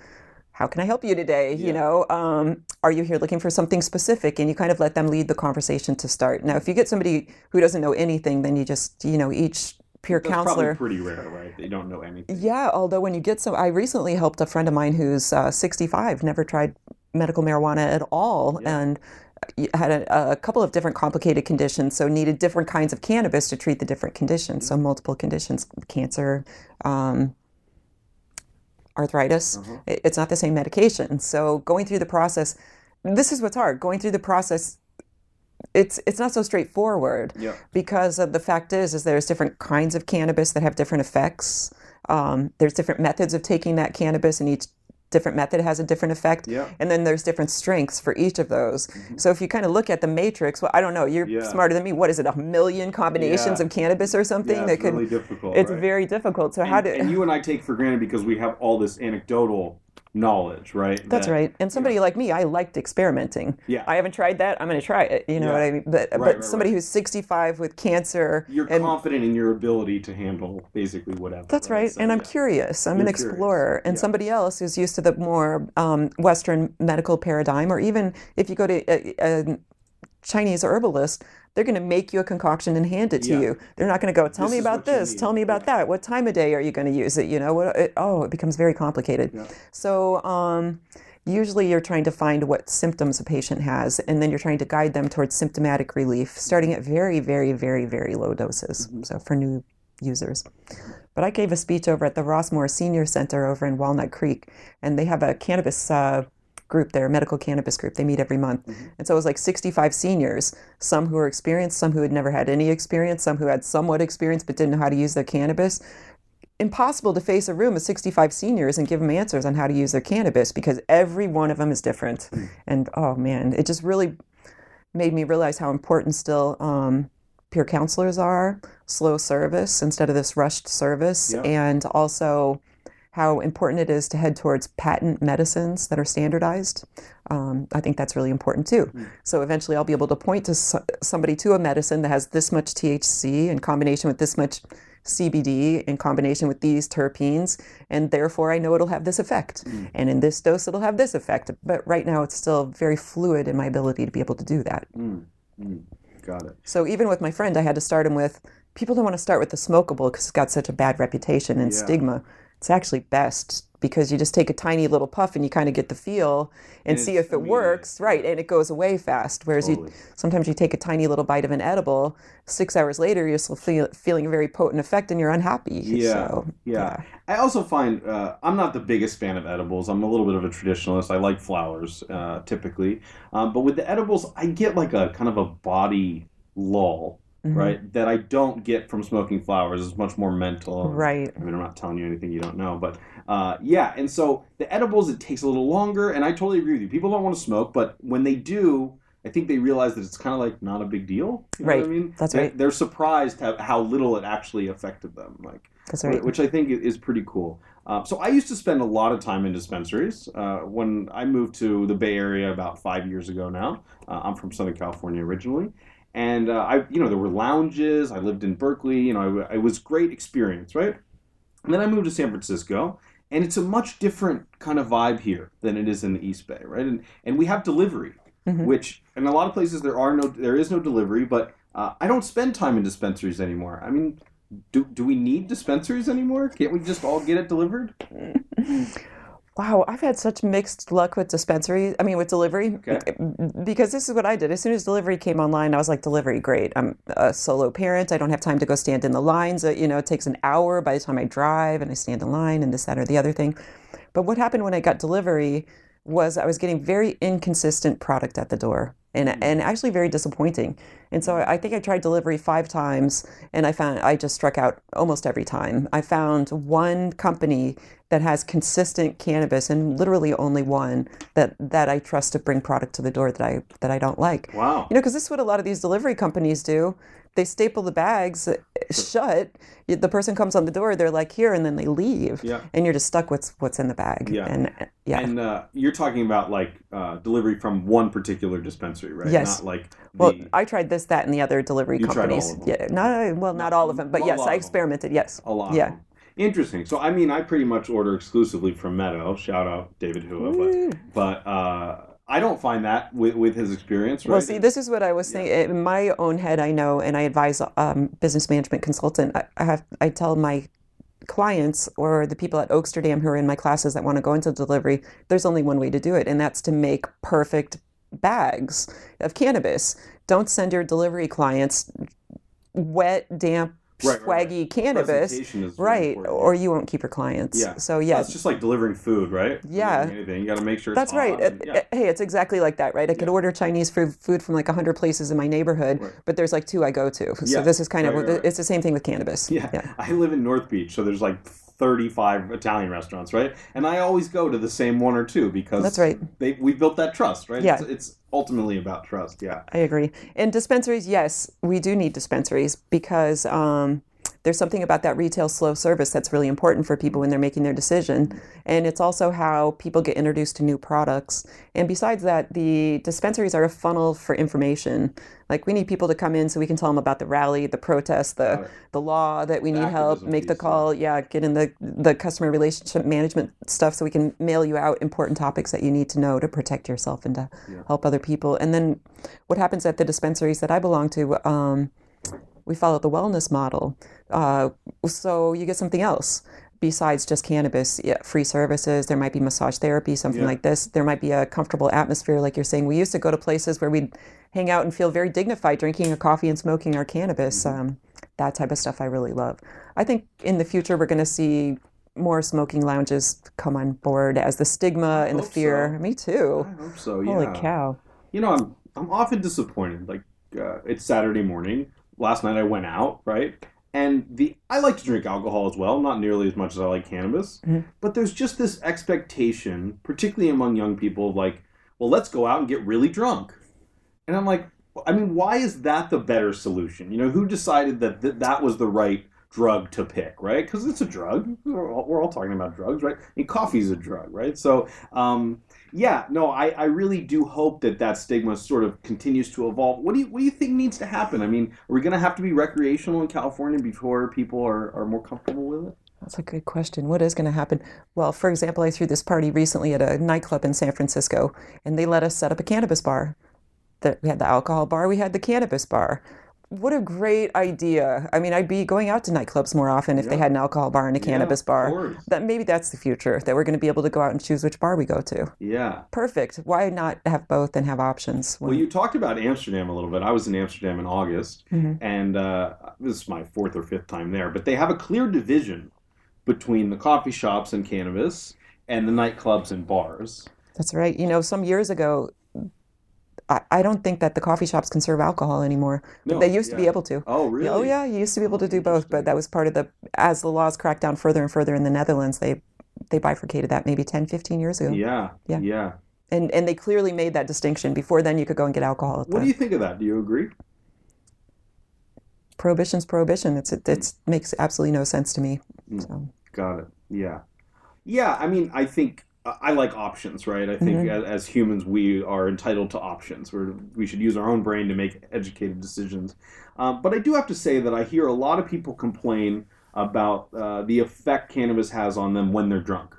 how can I help you today? Yeah. You know, um, are you here looking for something specific? And you kind of let them lead the conversation to start. Now, if you get somebody who doesn't know anything, then you just, you know, each peer That's counselor. probably pretty rare, right? They don't know anything. Yeah, although when you get some, I recently helped a friend of mine who's uh, 65, never tried medical marijuana at all, Yeah. and uh, had a, a couple of different complicated conditions, so needed different kinds of cannabis to treat the different conditions. So multiple conditions, cancer, um, arthritis. Uh-huh. It's not the same medication. So going through the process, this is what's hard. Going through the process. It's it's not so straightforward Yeah. because the fact is is there's different kinds of cannabis that have different effects. Um, there's different methods of taking that cannabis, and each different method has a different effect. Yeah. And then there's different strengths for each of those. So if you kind of look at the matrix, well, I don't know, you're Yeah. smarter than me. What is it, a million combinations Yeah. of cannabis or something Yeah, that it's could? really difficult. it's right? very difficult. So how and, do? and you and I take for granted because we have all this anecdotal knowledge, right? That's that- right. And somebody like me, I liked experimenting. Yeah. I haven't tried that. I'm going to try it. You know Yeah. what I mean? But but right, somebody right. who's 65 with cancer You're and confident in your ability to handle basically whatever. That's right. So, and I'm yeah. curious. I'm You're an curious. explorer. And Yeah. somebody else who's used to the more um, Western medical paradigm, or even if you go to a, a Chinese herbalist, they're going to make you a concoction and hand it to Yeah. you. They're not going to go, tell This me about this, tell me about that. What time of day are you going to use it? You know, what? It, oh, it becomes very complicated. Yeah. So, um, usually you're trying to find what symptoms a patient has, and then you're trying to guide them towards symptomatic relief, starting at very, very, very, very low doses. Mm-hmm. So, for new users. But I gave a speech over at the Rossmoor Senior Center over in Walnut Creek, and they have a cannabis uh, group there, a medical cannabis group. They meet every month. And so it was like 65 seniors, some who were experienced, some who had never had any experience, some who had somewhat experience but didn't know how to use their cannabis. Impossible to face a room of 65 seniors and give them answers on how to use their cannabis because every one of them is different. And oh man, it just really made me realize how important still um, peer counselors are, slow service instead of this rushed service, Yeah. and also how important it is to head towards patent medicines that are standardized. Um, I think that's really important too. So eventually I'll be able to point to so- somebody to a medicine that has this much THC in combination with this much CBD in combination with these terpenes, and therefore I know it'll have this effect. And in this dose, it'll have this effect. But right now, it's still very fluid in my ability to be able to do that. Mm, mm, got it. So even with my friend, I had to start him with people don't want to start with the smokable because it's got such a bad reputation and Yeah. stigma. It's actually best because you just take a tiny little puff and you kind of get the feel and, And see if it works, right? And it goes away fast. Whereas Totally. you sometimes you take a tiny little bite of an edible, six hours later you're still feel, feeling a very potent effect and you're unhappy. Yeah, So, yeah. I also find uh, I'm not the biggest fan of edibles. I'm a little bit of a traditionalist. I like flowers uh, typically, um, but with the edibles, I get like a kind of a body lull Mhm. right? That I don't get from smoking flowers. It's much more mental. Right. I mean, I'm not telling you anything you don't know, but uh, yeah. And so the edibles, it takes a little longer, and I totally agree with you. People don't want to smoke, but when they do, I think they realize that it's kind of like not a big deal. You know what I mean? That's They- right. They're surprised how, how little it actually affected them. Like, That's right. which I think is pretty cool. Uh, so I used to spend a lot of time in dispensaries. Uh, when I moved to the Bay Area about five years ago now, uh, I'm from Southern California originally, and uh, I, you know, there were lounges. I lived in Berkeley. You know, I, it was great experience, right? And then I moved to San Francisco, and it's a much different kind of vibe here than it is in the East Bay, right? And and we have delivery, Mhm. which in a lot of places there are no, there is no delivery, but uh, I don't spend time in dispensaries anymore. I mean, do, do we need dispensaries anymore? Can't we just all get it delivered? Wow, I've had such mixed luck with dispensary. I mean, with delivery, Okay. because this is what I did. As soon as delivery came online, I was like, "Delivery, great! I'm a solo parent. I don't have time to go stand in the lines. Uh, You know, it takes an hour by the time I drive and I stand in line and this, that, or the other thing." But what happened when I got delivery was I was getting very inconsistent product at the door, and and actually very disappointing. And so I think I tried delivery five times, and I found I just struck out almost every time. I found one company that has consistent cannabis, and literally only one that that I trust to bring product to the door that I that I don't like. Wow. You know, because this is what a lot of these delivery companies do. They staple the bags uh, shut. The person comes on the door, they're like here, and then they leave, Yeah. and you're just stuck with what's in the bag. Yeah. And uh, yeah, And uh, you're talking about like uh, delivery from one particular dispensary, right? Yes. Not like well, I tried this, that, and the other delivery You companies. Yeah, not well, not all of them, but yes, I experimented. Yes, a lot. yeah. Interesting. So I mean, I pretty much order exclusively from Meadow. Shout out David Hua, but but uh, I don't find that with with his experience. Right? Well, see, this is what I was saying. In my own head, I know, and I advise um, business management consultant. I, I have, I tell my clients or the people at Oaksterdam who are in my classes that want to go into delivery, there's only one way to do it, and that's to make perfect bags of cannabis. Don't send your delivery clients wet, damp, Right, right, right. swaggy cannabis, Presentation is very right? important. Or you won't keep your clients. Yeah. So yeah, It's just like delivering food, right? Yeah. Anything. You got to make sure. That's right. and- yeah. Hey, it's exactly like that, right? I could Yeah. order Chinese food, food from like 100 places in my neighborhood, Right. but there's like two I go to. So Yeah. this is kind of, it's the same thing with cannabis. Yeah. I live in North Beach, so there's like 35 Italian restaurants, right? And I always go to the same one or two because That's right. They we built that trust, right? Yeah. It's, it's ultimately about trust. Yeah. I agree. And dispensaries, yes, we do need dispensaries because um, there's something about that retail slow service that's really important for people when they're making their decision. And it's also how people get introduced to new products. And besides that, the dispensaries are a funnel for information. Like we need people to come in so we can tell them about the rally, the protest, the the law that we need help, make the call, yeah, get in the the customer relationship management stuff so we can mail you out important topics that you need to know to protect yourself and to help other people. And then what happens at the dispensaries that I belong to, um, we follow the wellness model. Uh, so you get something else besides just cannabis, yeah, free services. There might be massage therapy, something Yeah. like this. There might be a comfortable atmosphere, like you're saying. We used to go to places where we'd hang out and feel very dignified drinking a coffee and smoking our cannabis. Mm-hmm. Um, that type of stuff I really love. I think in the future we're going to see more smoking lounges come on board as the stigma and the fear. so. Me too. I hope so. Yeah. Holy cow. You know, I'm I'm often disappointed. Like uh, it's Saturday morning. Last night I went out, right? And the I like to drink alcohol as well, not nearly as much as I like cannabis. Mhm. But there's just this expectation, particularly among young people, of like, well, let's go out and get really drunk. And I'm like, I mean, why is that the better solution? You know, who decided that th- that was the right drug to pick, right? Because it's a drug. We're all, we're all talking about drugs, right? Mean, coffee's a drug, right? So, um, yeah, no, I, I really do hope that that stigma sort of continues to evolve. What do you what do you think needs to happen? I mean, are we going to have to be recreational in California before people are, are more comfortable with it? That's a good question. What is going to happen? Well, for example, I threw this party recently at a nightclub in San Francisco, and they let us set up a cannabis bar. That we had the alcohol bar, we had the cannabis bar. What a great idea! I mean, I'd be going out to nightclubs more often if they had an alcohol bar and a cannabis of bar. course. That maybe that's the future. That we're going to be able to go out and choose which bar we go to. Yeah. Perfect. Why not have both and have options? Well, you talked about Amsterdam a little bit. I was in Amsterdam in August, Mhm. and uh, this is my fourth or fifth time there. But they have a clear division between the coffee shops and cannabis and the nightclubs and bars. That's right. You know, some years ago, I, I don't think that the coffee shops can serve alcohol anymore. No, they used to be able to. Oh, really? Oh yeah, you used to be able to Oh, do both, but that was part of the as the laws cracked down further and further in the Netherlands, they they bifurcated that maybe 10, 15 years ago. Yeah. Yeah. Yeah. And and they clearly made that distinction. Before then you could go and get alcohol at What the do you think of that? Do you agree? prohibition's prohibition. It's it it's, makes absolutely no sense to me. Mm. So Got it. Yeah. Yeah. I mean, I think I like options, right? I think Mhm. as, as humans, we are entitled to options. We're, we should use our own brain to make educated decisions. Um, but I do have to say that I hear a lot of people complain about uh, the effect cannabis has on them when they're drunk,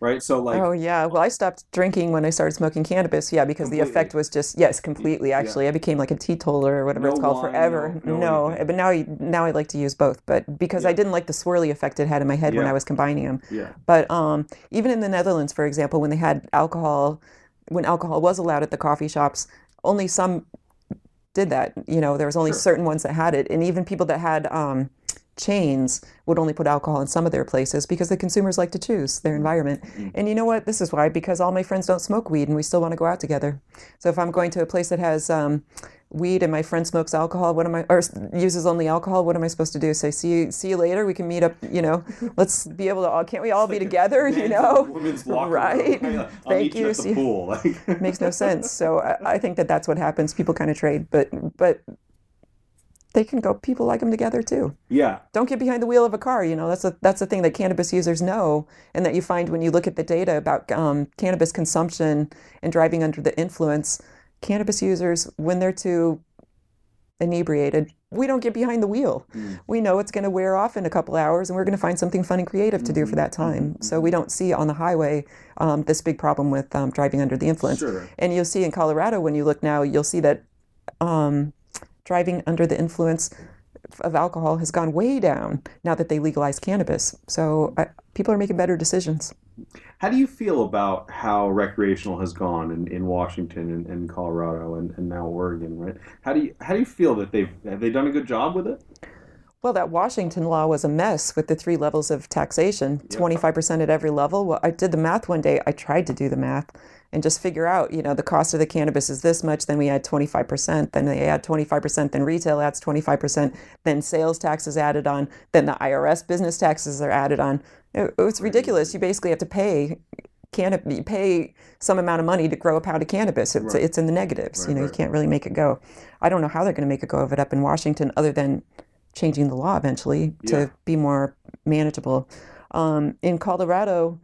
right? So, like, oh yeah, well I stopped drinking when I started smoking cannabis. Yeah, because the effect was just yes, completely. Yeah. Actually, I became like a teetotaler or whatever No it's called wine, forever. no- no no, but now I, now I like to use both. But because I didn't like the swirly effect it had in my head when I was combining them. yeah, But um, even in the Netherlands, for example, when they had alcohol, when alcohol was allowed at the coffee shops, only some did that. You know, there was only Sure. certain ones that had it, and even people that had um, chains would only put alcohol in some of their places because the consumers like to choose their environment. Mhm. And you know what? This is why because all my friends don't smoke weed, and we still want to go out together. So if I'm going to a place that has um, weed and my friend smokes alcohol, what am I or uses only alcohol? What am I supposed to do? Say see you see you later. We can meet up. You know, let's be able to. all Can't we all be together? You know, women's locker right? Thank you you. See-. Makes no sense. So I, I think that that's what happens. People kind of trade, but but they can go. People like them together too. yeah, Don't get behind the wheel of a car. You know that's a that's the thing that cannabis users know, and that you find when you look at the data about um, cannabis consumption and driving under the influence. Cannabis users, when they're too inebriated, we don't get behind the wheel. Mm. We know it's going to wear off in a couple hours, and we're going to find something fun and creative to do for that time. So we don't see on the highway um, this big problem with um, driving under the influence. sure. And you'll see in Colorado when you look now, you'll see that um, driving under the influence of alcohol has gone way down now that they legalized cannabis. So I, people are making better decisions. How do you feel about how recreational has gone in, in Washington and, and Colorado and, and now Oregon, right? How do you how do you feel that they've have they done a good job with it? Well, that Washington law was a mess with the three levels of taxation, Yeah. 25% at every level. Well, I did the math one day. I tried to do the math and just figure out, you know, the cost of the cannabis is this much, then we add 25%, then they add 25%, then retail adds 25%, then sales tax is added on, then the IRS business taxes are added on. It, it's ridiculous. You basically have to pay cannabis, pay some amount of money to grow a pound of cannabis. It's, Right. it's in the negatives. Right, you know, right. you can't really make it go. I don't know how they're going to make it go of it up in Washington other than changing the law eventually Yeah. to be more manageable. Um, in Colorado,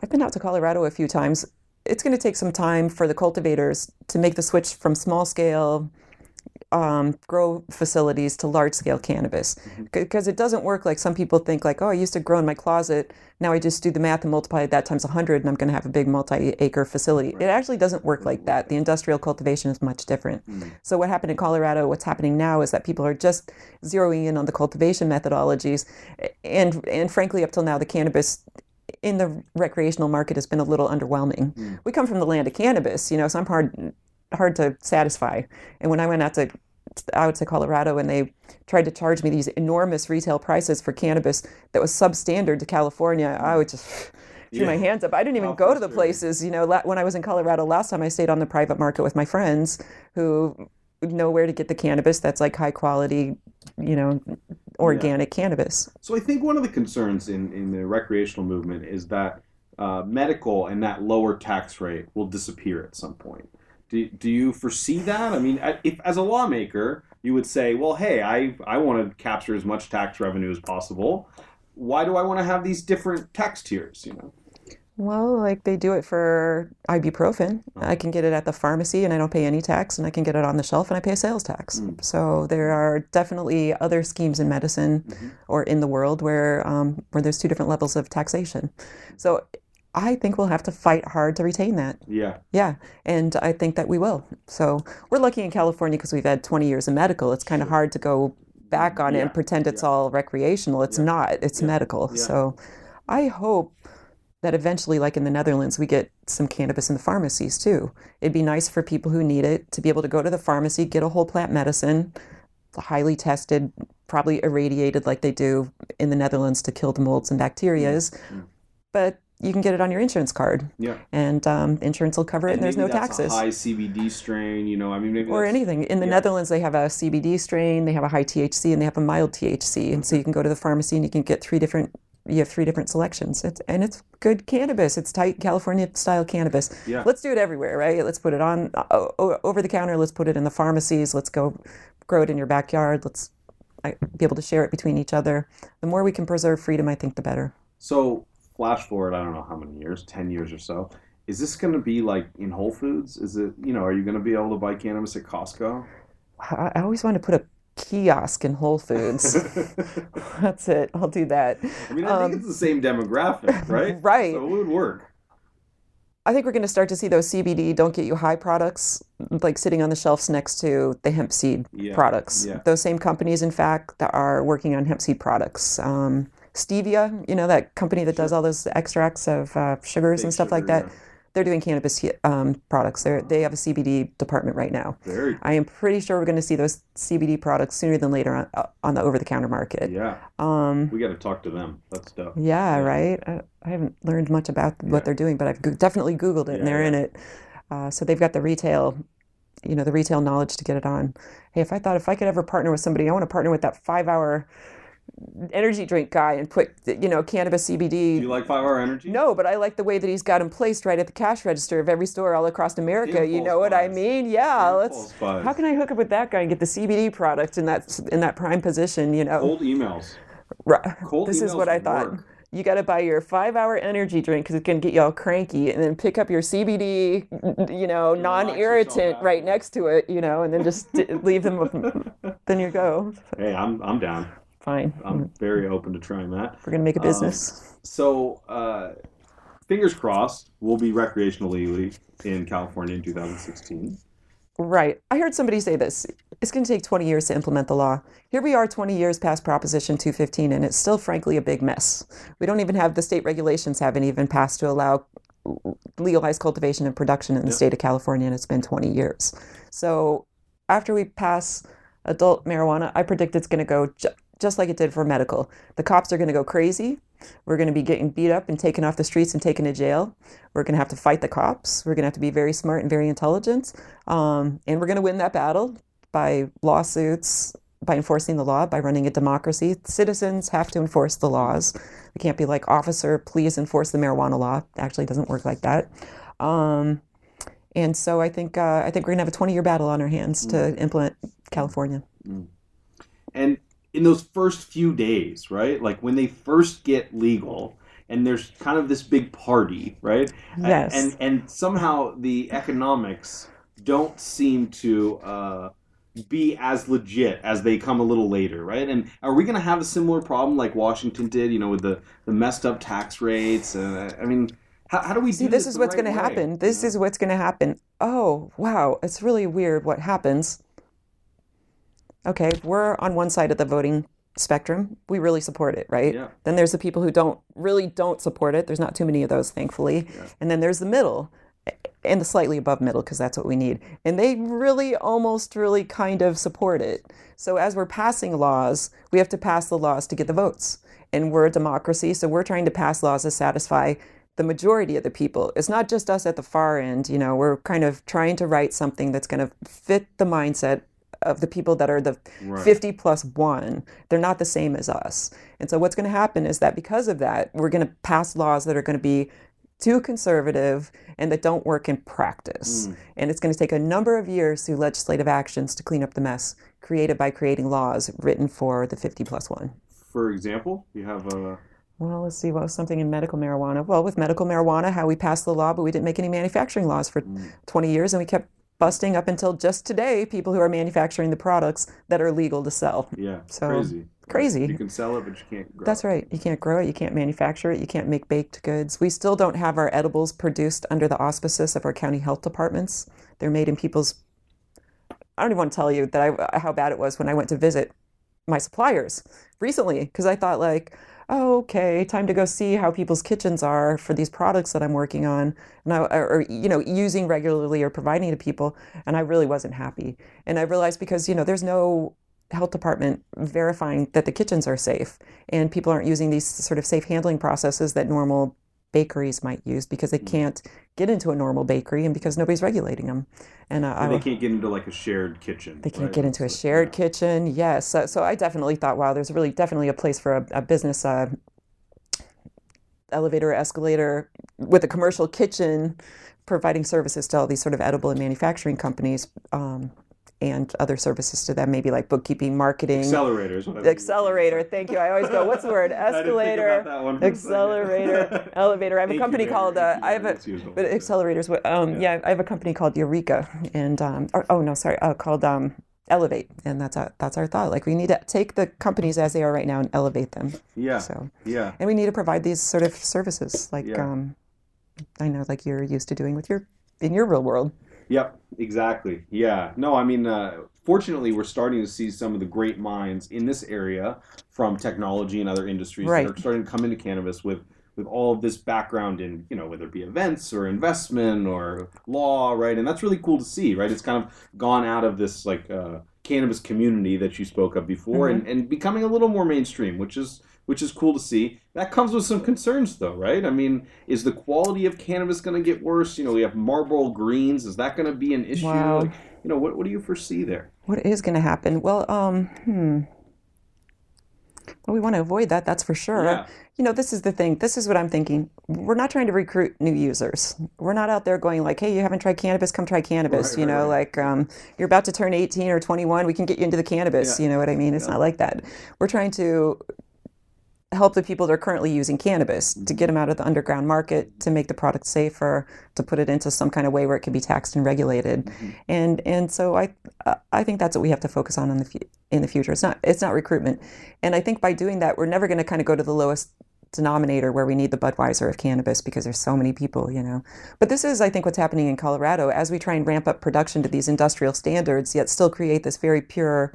I've been out to Colorado a few times. It's going to take some time for the cultivators to make the switch from small scale um, grow facilities to large scale cannabis. Because it doesn't work like some people think like oh i used to grow in my closet. Now i just do the math and multiply that times 100 and i'm going to have a big multi-acre facility. It actually doesn't work like that. The industrial cultivation is much different. Mm. so what happened in colorado what's happening now is that people are just zeroing in on the cultivation methodologies and and frankly up till now the cannabis in the recreational market has been a little underwhelming. Mm. We come from the land of cannabis, you know, so I'm hard hard to satisfy. And when I went out to out to Colorado and they tried to charge me these enormous retail prices for cannabis that was substandard to California, I would just threw my hands up. I didn't even go to the places, you know, when I was in Colorado last time I stayed on the private market with my friends who know where to get the cannabis that's like high quality, you know, organic cannabis. So I think one of the concerns in, in the recreational movement is that uh, medical and that lower tax rate will disappear at some point. Do, do you foresee that? I mean, if as a lawmaker, you would say, well, hey, I, I want to capture as much tax revenue as possible. Why do I want to have these different tax tiers? You know, Well, like they do it for ibuprofen. I can get it at the pharmacy and I don't pay any tax, and I can get it on the shelf and I pay a sales tax. Mm. So there are definitely other schemes in medicine Mhm. or in the world where um, where there's two different levels of taxation. So I think we'll have to fight hard to retain that. yeah, Yeah, and I think that we will. So we're lucky in California because we've had 20 years of medical. It's kind of hard to go back on it and pretend it's yeah. all recreational. It's Yeah, not. It's yeah, medical. yeah. So I hope that eventually, like in the Netherlands, we get some cannabis in the pharmacies too. It'd be nice for people who need it to be able to go to the pharmacy, get a whole plant medicine, highly tested, probably irradiated like they do in the Netherlands to kill the molds and bacterias. Mm. But you can get it on your insurance card, Yeah. and um, insurance will cover it, and, there's no taxes. A high CBD strain, you know. I mean, maybe or anything. In the yeah. Netherlands, they have a CBD strain, they have a high THC, and they have a mild THC. And so you can go to the pharmacy and you can get three different. You have three different selections. It's and it's good cannabis. It's tight California style cannabis. Yeah. Let's do it everywhere, right? Let's put it on uh, over the counter. Let's put it in the pharmacies. Let's go grow it in your backyard. Let's be able to share it between each other. The more we can preserve freedom, I think, the better. So flash forward, I don't know how many years, ten years or so. Is this going to be like in Whole Foods? Is it, you know, are you going to be able to buy cannabis at Costco? I, I always want to put a kiosk in Whole Foods. That's it. I'll do that. I mean, I think it's the same demographic, right? Um, Right. So it would work. I think we're going to start to see those CBD don't get you high products like sitting on the shelves next to the hemp seed Yeah, products. yeah. Those same companies, in fact, that are working on hemp seed products. Um, Stevia, you know, that company that does all those extracts of uh, sugars and stuff like sugar, that, they're doing cannabis um, products. They they have a CBD department right now. Very. I am pretty sure we're going to see those CBD products sooner than later on, uh, on the over the counter market. Yeah. Um, We got to talk to them. That's dope. yeah, right. I, I haven't learned much about Yeah. what they're doing, but I've go- definitely Googled it, and they're in it. Uh, so they've got the retail, you know, the retail knowledge to get it on. Hey, if I thought if I could ever partner with somebody, I want to partner with that five-hour energy drink guy and put, you know, cannabis CBD. Do you like Five Hour Energy? no, but I like the way that he's got them placed right at the cash register of every store all across America. You impulse know what I mean? Yeah, The let's. buys. How can I hook up with that guy and get the CBD product in that in that prime position? You know, Cold emails. Right. Cold this is what I thought. work. You got to buy your five-hour energy drink because it's going to get you all cranky, and then pick up your CBD, you know, non-irritant right next to it, you know, and then just leave them. With, then you go. Hey, I'm I'm down. Fine. I'm very open to trying that. We're going to make a Um, business. So, uh, fingers crossed, we'll be recreational legally in California in 2016. Right. I heard somebody say this. It's going to take 20 years to implement the law. Here we are 20 years past Proposition 215, and it's still, frankly, a big mess. We don't even have the state regulations haven't even passed to allow legalized cultivation and production in the state of California, and it's been 20 years. So after we pass adult marijuana, I predict it's going to go ju- just like it did for medical. The cops are going to go crazy. We're going to be getting beat up and taken off the streets and taken to jail. We're going to have to fight the cops. We're going to have to be very smart and very intelligent. Um, and we're going to win that battle by lawsuits, by enforcing the law, by running a democracy. Citizens have to enforce the laws. We can't be like, officer, please enforce the marijuana law. It actually doesn't work like that. Um, and so I think uh, I think we're gonna have a 20 year battle on our hands to implement California. And in those first few days, right? Like when they first get legal, and there's kind of this big party, right? Yes. And and somehow the economics don't seem to uh, be as legit as they come a little later, right? And are we going to have a similar problem like Washington did, you know, with the, the messed up tax rates? Uh, I mean, how, how do we See, do this this is what's right going to happen. This is what's going to happen. Oh, wow. It's really weird what happens. Okay, we're on one side of the voting spectrum. We really support it, right? Yeah. Then there's the people who don't really don't support it. There's not too many of those, thankfully. And then there's the middle and the slightly above middle because that's what we need. And they really almost really kind of support it. So as we're passing laws, we have to pass the laws to get the votes. And we're a democracy, so we're trying to pass laws to satisfy the majority of the people. It's not just us at the far end, you know, we're kind of trying to write something that's going to fit the mindset of the people that are the Right. 50 plus 1. They're not the same as us. And so what's going to happen is that because of that, we're going to pass laws that are going to be too conservative and that don't work in practice. Hmm. And it's going to take a number of years through legislative actions to clean up the mess created by creating laws written for the 50 plus 1. For example, you have a. Well, let's see. What was something in medical marijuana? Well, with medical marijuana, how we passed the law, but we didn't make any manufacturing laws for hmm. 20 years, and we kept busting up until just today people who are manufacturing the products that are legal to sell. Yeah, So, crazy. crazy. You can sell it, but you can't grow That's it. right. You can't grow it, you can't manufacture it, you can't make baked goods. We still don't have our edibles produced under the auspices of our county health departments. They're made in people's. I don't even want to tell you that I how bad it was when I went to visit my suppliers recently because I thought like, oh, okay, time to go see how people's kitchens are for these products that I'm working on, and I, or, you know using regularly or providing to people, and I really wasn't happy. And I realized because you know there's no health department verifying that the kitchens are safe and people aren't using these sort of safe handling processes that normal bakeries might use because they Mm. can't get into a normal bakery and because nobody's regulating them. And uh, I, And they can't get into like a shared kitchen. they can't right? get into a It's like- shared kitchen. Yes. So, so I definitely thought, wow, there's really definitely a place for a, a business uh, elevator, escalator with a commercial kitchen providing services to all these sort of edible and manufacturing companies um, and other services to them, maybe like bookkeeping, marketing. Accelerators. whatever. Accelerator, thank you. I always go, what's the word? I didn't think Escalator, about that one for a second. accelerator, elevator. I have a you, company called, uh, I have a, but accelerators. Um, yeah. I have a company called Eureka, and um, or, oh no, sorry, uh, called um, Elevate, and that's our, that's our thought. Like we need to take the companies as they are right now and elevate them. Yeah. So, Yeah. and we need to provide these sort of services, like Yeah. um, I know, like you're used to doing with your in your real world. Yep, exactly. Yeah. No, I mean, uh, fortunately, we're starting to see some of the great minds in this area from technology and other industries Right. that are starting to come into cannabis with with all of this background in, you know, whether it be events or investment or law, right? And that's really cool to see, right? It's kind of gone out of this like uh, cannabis community that you spoke of before and, and becoming a little more mainstream, which is which is cool to see. That comes with some concerns, though, right? I mean, is the quality of cannabis going to get worse? You know, we have Marlboro Greens. Is that going to be an issue? Wow. Like, you know, what, what do you foresee there? What is going to happen? Well, um, hmm. Well, we want to avoid that. That's for sure. Yeah. You know, this is the thing. This is what I'm thinking. We're not trying to recruit new users. We're not out there going like, "Hey, you haven't tried cannabis? Come try cannabis." Right, you right, know, right. like um, you're about to turn 18 or 21. We can get you into the cannabis. Yeah. You know what I mean? It's not like that. We're trying to help the people that are currently using cannabis to get mm-hmm. them out of the underground market, to make the product safer, to put it into some kind of way where it can be taxed and regulated. Mm-hmm. And and so I uh, I think that's what we have to focus on in the in the future. It's not it's not recruitment. And I think by doing that, we're never going to kind of go to the lowest denominator where we need the Budweiser of cannabis because there's so many people, you know. But this is, I think, what's happening in Colorado as we try and ramp up production to these industrial standards, yet still create this very pure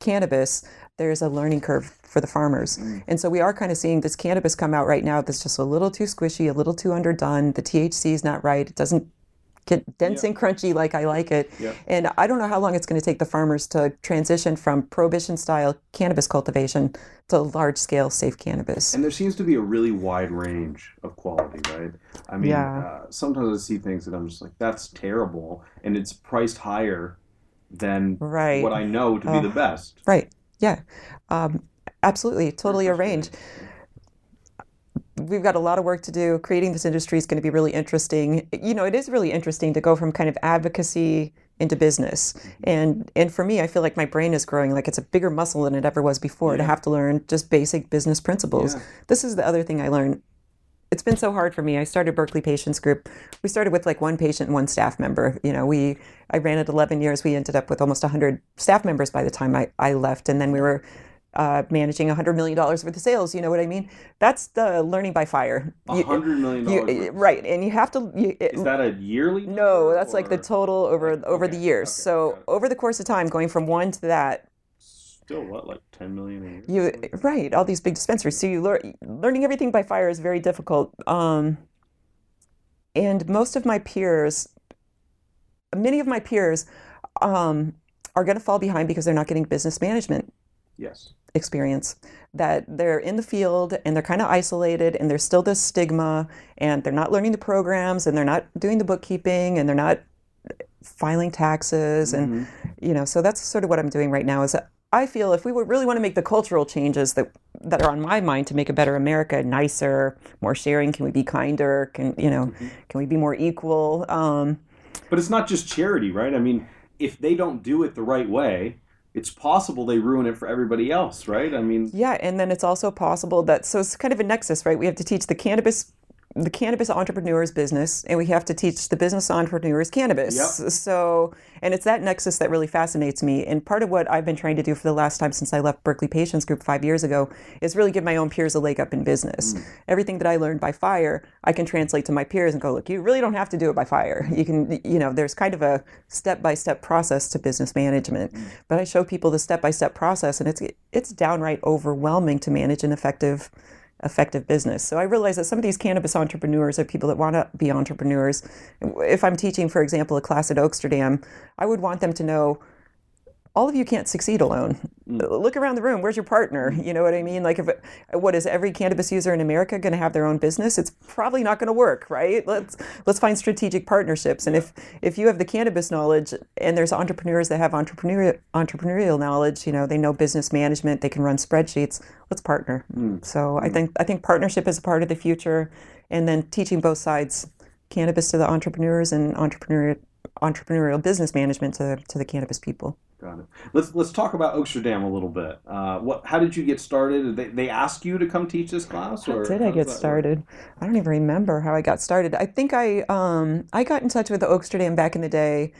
cannabis. There's a learning curve for the farmers. And so we are kind of seeing this cannabis come out right now that's just a little too squishy, a little too underdone. The THC is not right. It doesn't get dense and crunchy like I like it. And I don't know how long it's going to take the farmers to transition from prohibition style cannabis cultivation to large scale safe cannabis. And there seems to be a really wide range of quality, right? I mean, Yeah. uh, sometimes I see things that I'm just like, that's terrible, and it's priced higher than Right. what I know to be the best. Right. Yeah. Um, absolutely. Totally a range. We've got a lot of work to do. Creating this industry is going to be really interesting. You know, it is really interesting to go from kind of advocacy into business. And and for me, I feel like my brain is growing like it's a bigger muscle than it ever was before to have to learn just basic business principles. Yeah. This is the other thing I learned. It's been so hard for me. I started Berkeley Patients Group. We started with like one patient and one staff member. You know, we I ran it 11 years. We ended up with almost 100 staff members by the time I, I left, and then we were uh, managing 100 million dollars worth of sales. You know what I mean? That's the learning by fire. A You- hundred million you- dollars. worth. right, and you have to. You, it- Is that a yearly? no, that's like the total over over the years. okay, so it. over the course of time, going from one to that, Still what, like ten million a year? you right all these big dispensaries so you learn learning everything by fire is very difficult um and most of my peers many of my peers um are going to fall behind because they're not getting business management Yes. experience that they're in the field and they're kind of isolated and there's still this stigma and they're not learning the programs and they're not doing the bookkeeping and they're not filing taxes and you know so that's sort of what i'm doing right now is i feel if we would really want to make the cultural changes that that are on my mind to make a better america nicer more sharing can we be kinder can you know can we be more equal um, But it's not just charity, right? I mean, if they don't do it the right way, it's possible they ruin it for everybody else, right? I mean, Yeah, and then it's also possible that so it's kind of a nexus, right? We have to teach the cannabis the cannabis entrepreneur's business and we have to teach the business entrepreneur's cannabis. Yep. So and it's that nexus that really fascinates me. And part of what I've been trying to do for the last time since I left Berkeley Patients Group five years ago is really give my own peers a leg up in business. Mm. Everything that I learned by fire, I can translate to my peers and go, look, you really don't have to do it by fire. Mm. You can you know, there's kind of a step by step process to business management. Mm. But I show people the step by step process and it's it's downright overwhelming to manage an effective effective business. So I realize that some of these cannabis entrepreneurs are people that want to be entrepreneurs. If I'm teaching, for example, a class at Oaksterdam, I would want them to know all of you can't succeed alone. Mm. look around the room. Where's your partner? Mm-hmm. You know what I mean? Like, if what is every cannabis user in America going to have their own business? It's probably not going to work, right? Let's let's find strategic partnerships. And if if you have the cannabis knowledge, and there's entrepreneurs that have entrepreneurial entrepreneurial knowledge, you know, they know business management, they can run spreadsheets. Let's partner. Mm. So I mm. think I think partnership is a part of the future, and then teaching both sides, cannabis to the entrepreneurs and entrepreneurial entrepreneurial business management to to the cannabis people. Got it. Let's let's talk about Oaksterdam a little bit. Uh, what? How did you get started? Did they, they ask you to come teach this class, or How did I get that work? started? I don't even remember how I got started. I think I um, I got in touch with Oaksterdam back in the day,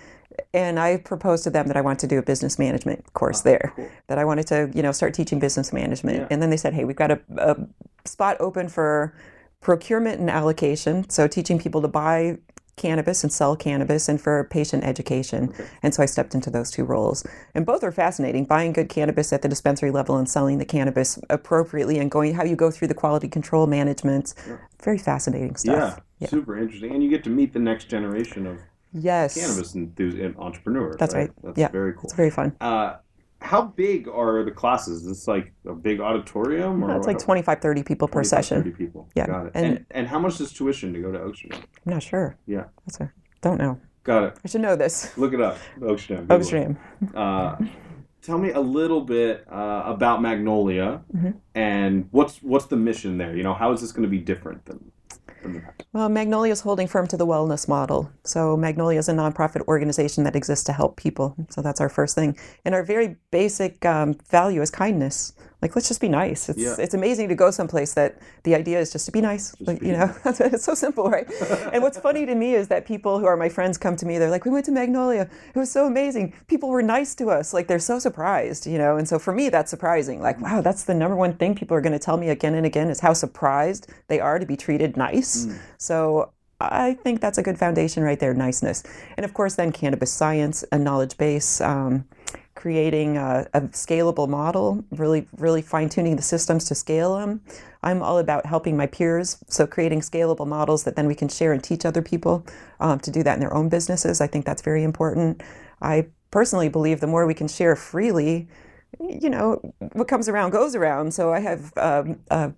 and I proposed to them that I wanted to do a business management course there. cool. That I wanted to you know start teaching business management, Yeah. and then they said, hey, we've got a, a spot open for procurement and allocation, so teaching people to buy cannabis and sell cannabis and for patient education. And so I stepped into those two roles. And both are fascinating. Buying good cannabis at the dispensary level and selling the cannabis appropriately and going how you go through the quality control management. Very fascinating stuff. Yeah, super interesting, and you get to meet the next generation of Yes. cannabis enthusiasts, entrepreneurs. That's right. That's Yeah. very cool. It's very fun. Uh, how big are the classes? Is this like a big auditorium, or It's like what? 25, 30 people per session. 30 people. Yeah, got it. and- And, and how much is tuition to go to Oaksterdam? I'm not sure. Yeah, That's a, don't know. got it. I should know this. Look it up, Oaksterdam. It. Oaksterdam. Uh, tell me a little bit uh, about Magnolia Mm-hmm. and what's what's the mission there. You know, how is this going to be different than, than the past? Well, Magnolia is holding firm to the wellness model. So, Magnolia is a nonprofit organization that exists to help people. So, that's our first thing. And our very basic um, value is kindness. Like, let's just be nice. It's, Yeah. it's amazing to go someplace that the idea is just to be nice. Like, be you know, it's so simple, right? and what's funny to me is that people who are my friends come to me, they're like, we went to Magnolia. It was so amazing. People were nice to us. Like, they're so surprised, you know? And so, for me, that's surprising. Like, wow, that's the number one thing people are going to tell me again and again is how surprised they are to be treated nice. So, I think that's a good foundation right there, niceness. And of course, then cannabis science, a knowledge base, um, creating a, a scalable model, really, really fine tuning the systems to scale them. I'm all about helping my peers, so creating scalable models that then we can share and teach other people um, to do that in their own businesses. I think that's very important. I personally believe the more we can share freely, you know, what comes around goes around. So I have um, a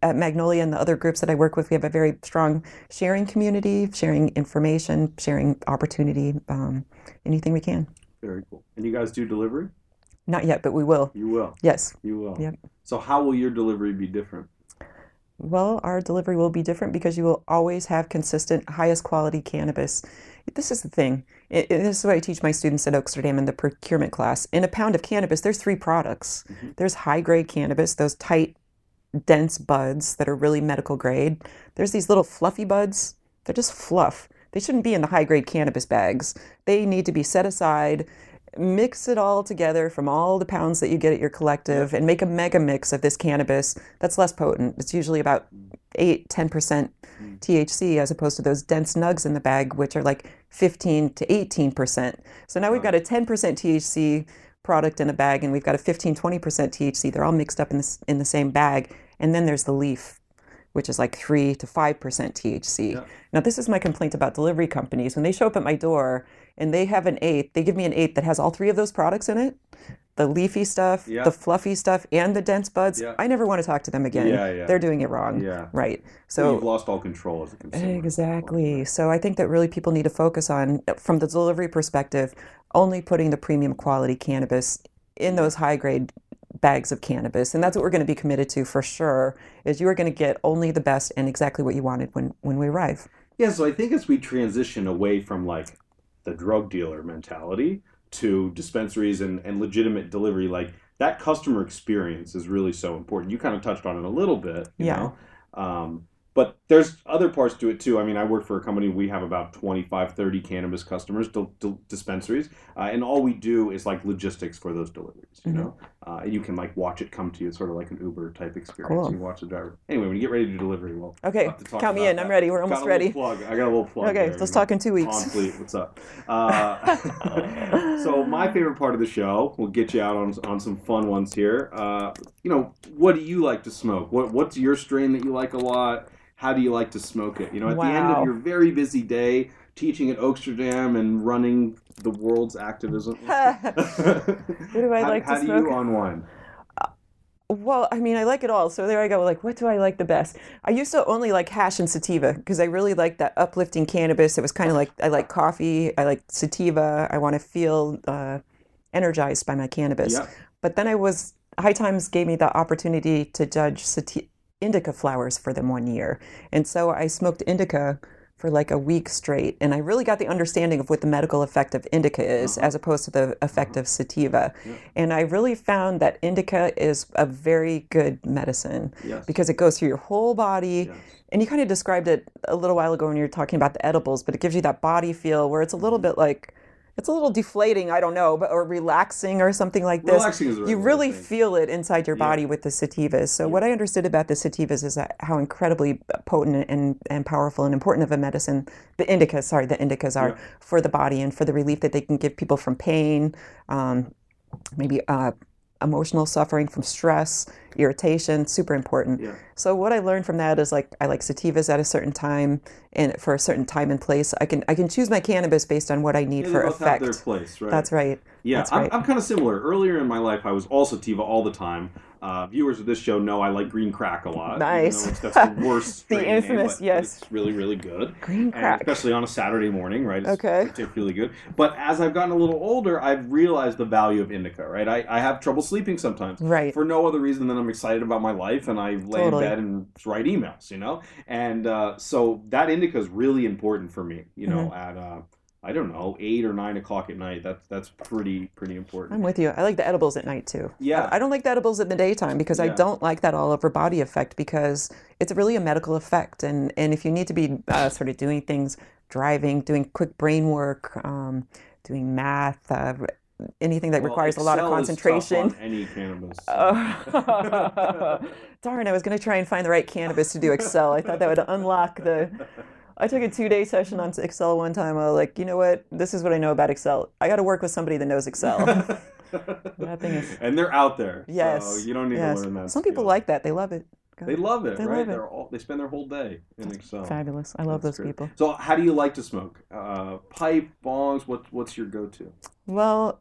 at Magnolia and the other groups that I work with, we have a very strong sharing community, sharing information, sharing opportunity, um, anything we can. Very cool. And you guys do delivery? Not yet, but we will. You will. Yes. You will. Yep. So how will your delivery be different? Well, our delivery will be different because you will always have consistent, highest quality cannabis. This is the thing. It, it- this is what I teach my students at Oaksterdam in the procurement class. In a pound of cannabis, there's three products. Mm-hmm. There's high grade cannabis, those tight, dense buds that are really medical grade. There's these little fluffy buds. They're just fluff. They shouldn't be in the high grade cannabis bags. They need to be set aside. Mix it all together from all the pounds that you get at your collective and make a mega mix of this cannabis that's less potent. It's usually about 8 10% mm. THC as opposed to those dense nugs in the bag, which are like 15 to 18%. So now we've got a 10% THC product in a bag and we've got a 15 20% THC. They're all mixed up in this in the same bag. And then there's the leaf, which is like 3 to 5% THC. Now this is my complaint about delivery companies. When they show up at my door and they have an eighth, they give me an eighth that has all three of those products in it. The leafy stuff, Yeah. the fluffy stuff, and the dense buds. Yeah. I never want to talk to them again. Yeah, yeah. They're doing it wrong. Yeah. Right. So So you've lost all control as a consumer. Exactly. So I think that really people need to focus on, from the delivery perspective, only putting the premium quality cannabis in those high grade bags of cannabis. And that's what we're going to be committed to for sure, is you are going to get only the best and exactly what you wanted when, when we arrive. Yeah, so I think as we transition away from like the drug dealer mentality to dispensaries and, and legitimate delivery, like that customer experience is really so important. You kind of touched on it a little bit, you Yeah. know. Um, but there's other parts to it too. I mean, I work for a company, we have about 25, 30 cannabis customers, dil- dil- dispensaries, uh, and all we do is like logistics for those deliveries, you Mhm. know. Uh, and you can like watch it come to you, it's sort of like an Uber type experience. Cool. You watch the driver. Anyway, when you get ready to do delivery, well, Okay, we'll have to talk count me in. I'm ready. We're Got almost a ready. Plug. I got a little plug. Okay, there, let's you know. talk in two weeks. Onfleet, what's up? Uh, so my favorite part of the show, we'll get you out on, on some fun ones here. Uh, you know, what do you like to smoke? What What's your strain that you like a lot? How do you like to smoke it? You know, at the end of your very busy day, teaching at Oaksterdam and running the world's activism. What do I how, like to how do smoke? you unwind? Well, I mean, I like it all. So there I go. Like, what do I like the best? I used to only like hash and sativa because I really like that uplifting cannabis. It was kind of like I like coffee. I like sativa. I want to feel uh, energized by my cannabis. Yeah. But then I was High Times gave me the opportunity to judge sati- indica flowers for them one year, and so I smoked indica for like a week straight, and I really got the understanding of what the medical effect of indica is, Uh-huh. as opposed to the effect of sativa. And I really found that indica is a very good medicine Yes. because it goes through your whole body. Yes. And you kind of described it a little while ago when you were talking about the edibles, but it gives you that body feel where it's a Mm-hmm. little bit like it's a little deflating, I don't know, but or relaxing or something like this. Relaxing is right you really feel it inside your body with the sativas. So what I understood about the sativas is that how incredibly potent and, and powerful and important of a medicine the indicas, sorry, the indicas are for the body and for the relief that they can give people from pain, um, maybe uh, emotional suffering from stress, irritation, super important. Yeah. So what I learned from that is like I like sativas at a certain time and for a certain time and place. I can I can choose my cannabis based on what I need Yeah, for effect. have their place, right? That's right. Yeah, That's I'm, right. I'm kind of similar. Earlier in my life, I was all sativa all the time. Uh, viewers of this show know I like green crack a lot. Nice. that's the worst. The name, infamous, but yes. It's really, really good. Green And crack. especially on a Saturday morning, right? It's Okay. particularly good. But as I've gotten a little older, I've realized the value of indica, right? I, I have trouble sleeping sometimes. Right. For no other reason than I'm excited about my life and I lay Totally. in bed and write emails, you know? And uh, so that indica is really important for me, you know, Mm-hmm. at, uh, I don't know, eight or nine o'clock at night. That's, that's pretty, pretty important. I'm with you. I like the edibles at night too. Yeah. I don't like the edibles in the daytime because I don't like that all over body effect because it's really a medical effect. And, and if you need to be uh, sort of doing things, driving, doing quick brain work, um, doing math, uh, anything that Well, requires a lot of Excel concentration. on any cannabis. Oh. Darn, I was going to try and find the right cannabis to do Excel. I thought that would unlock the. I took a two day session on Excel one time. I was like, you know what? This is what I know about Excel. I got to work with somebody that knows Excel. that thing is. and they're out there. Yes. So you don't need yes. to learn that. Some people like that. They love it. They love it, They right? love it. They're all they spend their whole day in Excel. Fabulous. I love That's those great. people. So, how do you like to smoke? Uh, pipe, bongs. What What's your go-to? Well,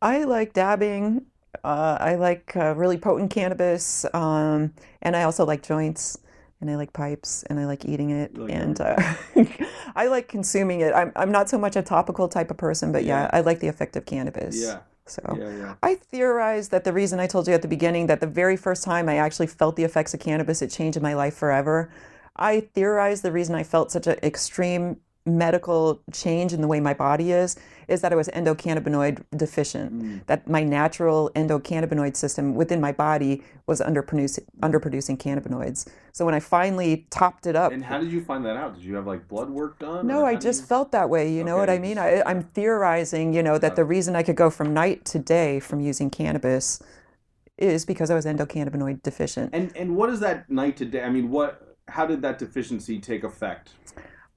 I like dabbing. Uh, I like uh, really potent cannabis, um, and I also like joints, and I like pipes, and I like eating it, like and uh, I like consuming it. I'm I'm not so much a topical type of person, but yeah, Yeah. I like the effect of cannabis. Yeah, So. yeah, yeah. I theorize that the reason I told you at the beginning that the very first time I actually felt the effects of cannabis, it changed my life forever. I theorize the reason I felt such an extreme medical change in the way my body is is that I was endocannabinoid deficient. Hmm. That my natural endocannabinoid system within my body was underproducing underproducing cannabinoids. So when I finally topped it up And how did you find that out? Did you have like blood work done? no, I just you- felt that way. You know what I mean? I, I'm theorizing, you know, that the uh. reason I could go from night to day from using cannabis is because I was endocannabinoid deficient. And and what is that night to day? I mean, what? How did that deficiency take effect?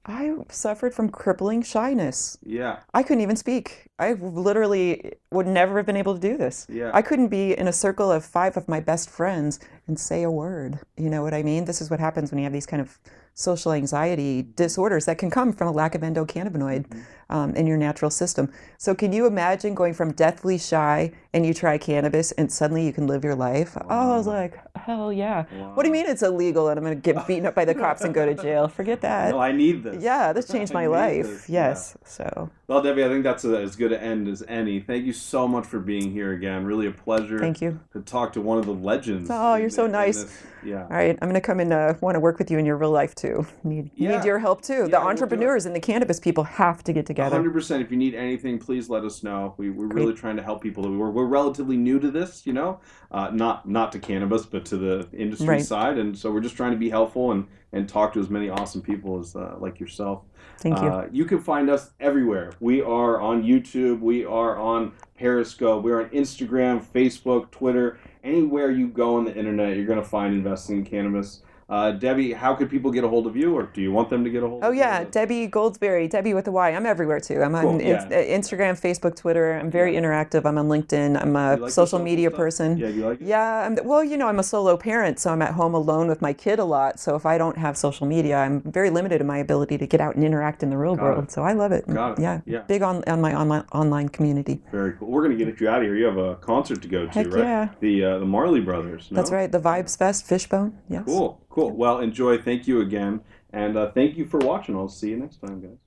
I suffered from crippling shyness. Yeah, I couldn't even speak. I literally would never have been able to do this. Yeah. I couldn't be in a circle of five of my best friends and say a word. You know what I mean? This is what happens when you have these kind of social anxiety disorders that can come from a lack of endocannabinoid mm-hmm. Um, in your natural system. So, can you imagine going from deathly shy and you try cannabis and suddenly you can live your life? Oh, I was like, hell yeah. What do you mean it's illegal and I'm going to get beaten up by the cops and go to jail? Forget that. no, I need this. yeah, this changed my life. this, yeah. Yes. So, Well, Debby, I think that's a, as good an end as any. Thank you so much for being here again. Really a pleasure. Thank you. To talk to one of the legends. Oh, you're so nice. this- Yeah. All right, I'm going to come and uh, want to work with you in your real life too. Need Yeah. need your help too. Yeah, the entrepreneurs and the cannabis people have to get together. Hundred percent. If you need anything, please let us know. We, we're really trying to help people. We're, we're relatively new to this, you know, uh, not not to cannabis, but to the industry Right. side, and so we're just trying to be helpful and and talk to as many awesome people as uh, like yourself. Thank you. Uh, you can find us everywhere. We are on YouTube. We are on Periscope. We're on Instagram, Facebook, Twitter. Anywhere you go on the internet, you're going to find investing in cannabis. Uh, Debby, how could people get a hold of you, or do you want them to get a hold Oh of you? Oh yeah, Debby Goldsberry, Debby with a Y. I'm everywhere too. I'm on Cool, Inst- yeah. Instagram, Facebook, Twitter. I'm very interactive. I'm on LinkedIn. I'm a like social media stuff? person. Yeah, you like it? Yeah, I'm, well, you know, I'm a solo parent, so I'm at home alone with my kid a lot. So if I don't have social media, I'm very limited in my ability to get out and interact in the real Got world. it. So I love it. Got it. Yeah, Yeah. big on on my online online community. Very cool. We're gonna get you out of here. You have a concert to go to, Heck right? yeah. The uh, the Marley Brothers. No? That's right. The Vibes Fest, Fishbone. Yes. Cool, cool. Well, enjoy. Thank you again, and uh, thank you for watching. I'll see you next time, guys.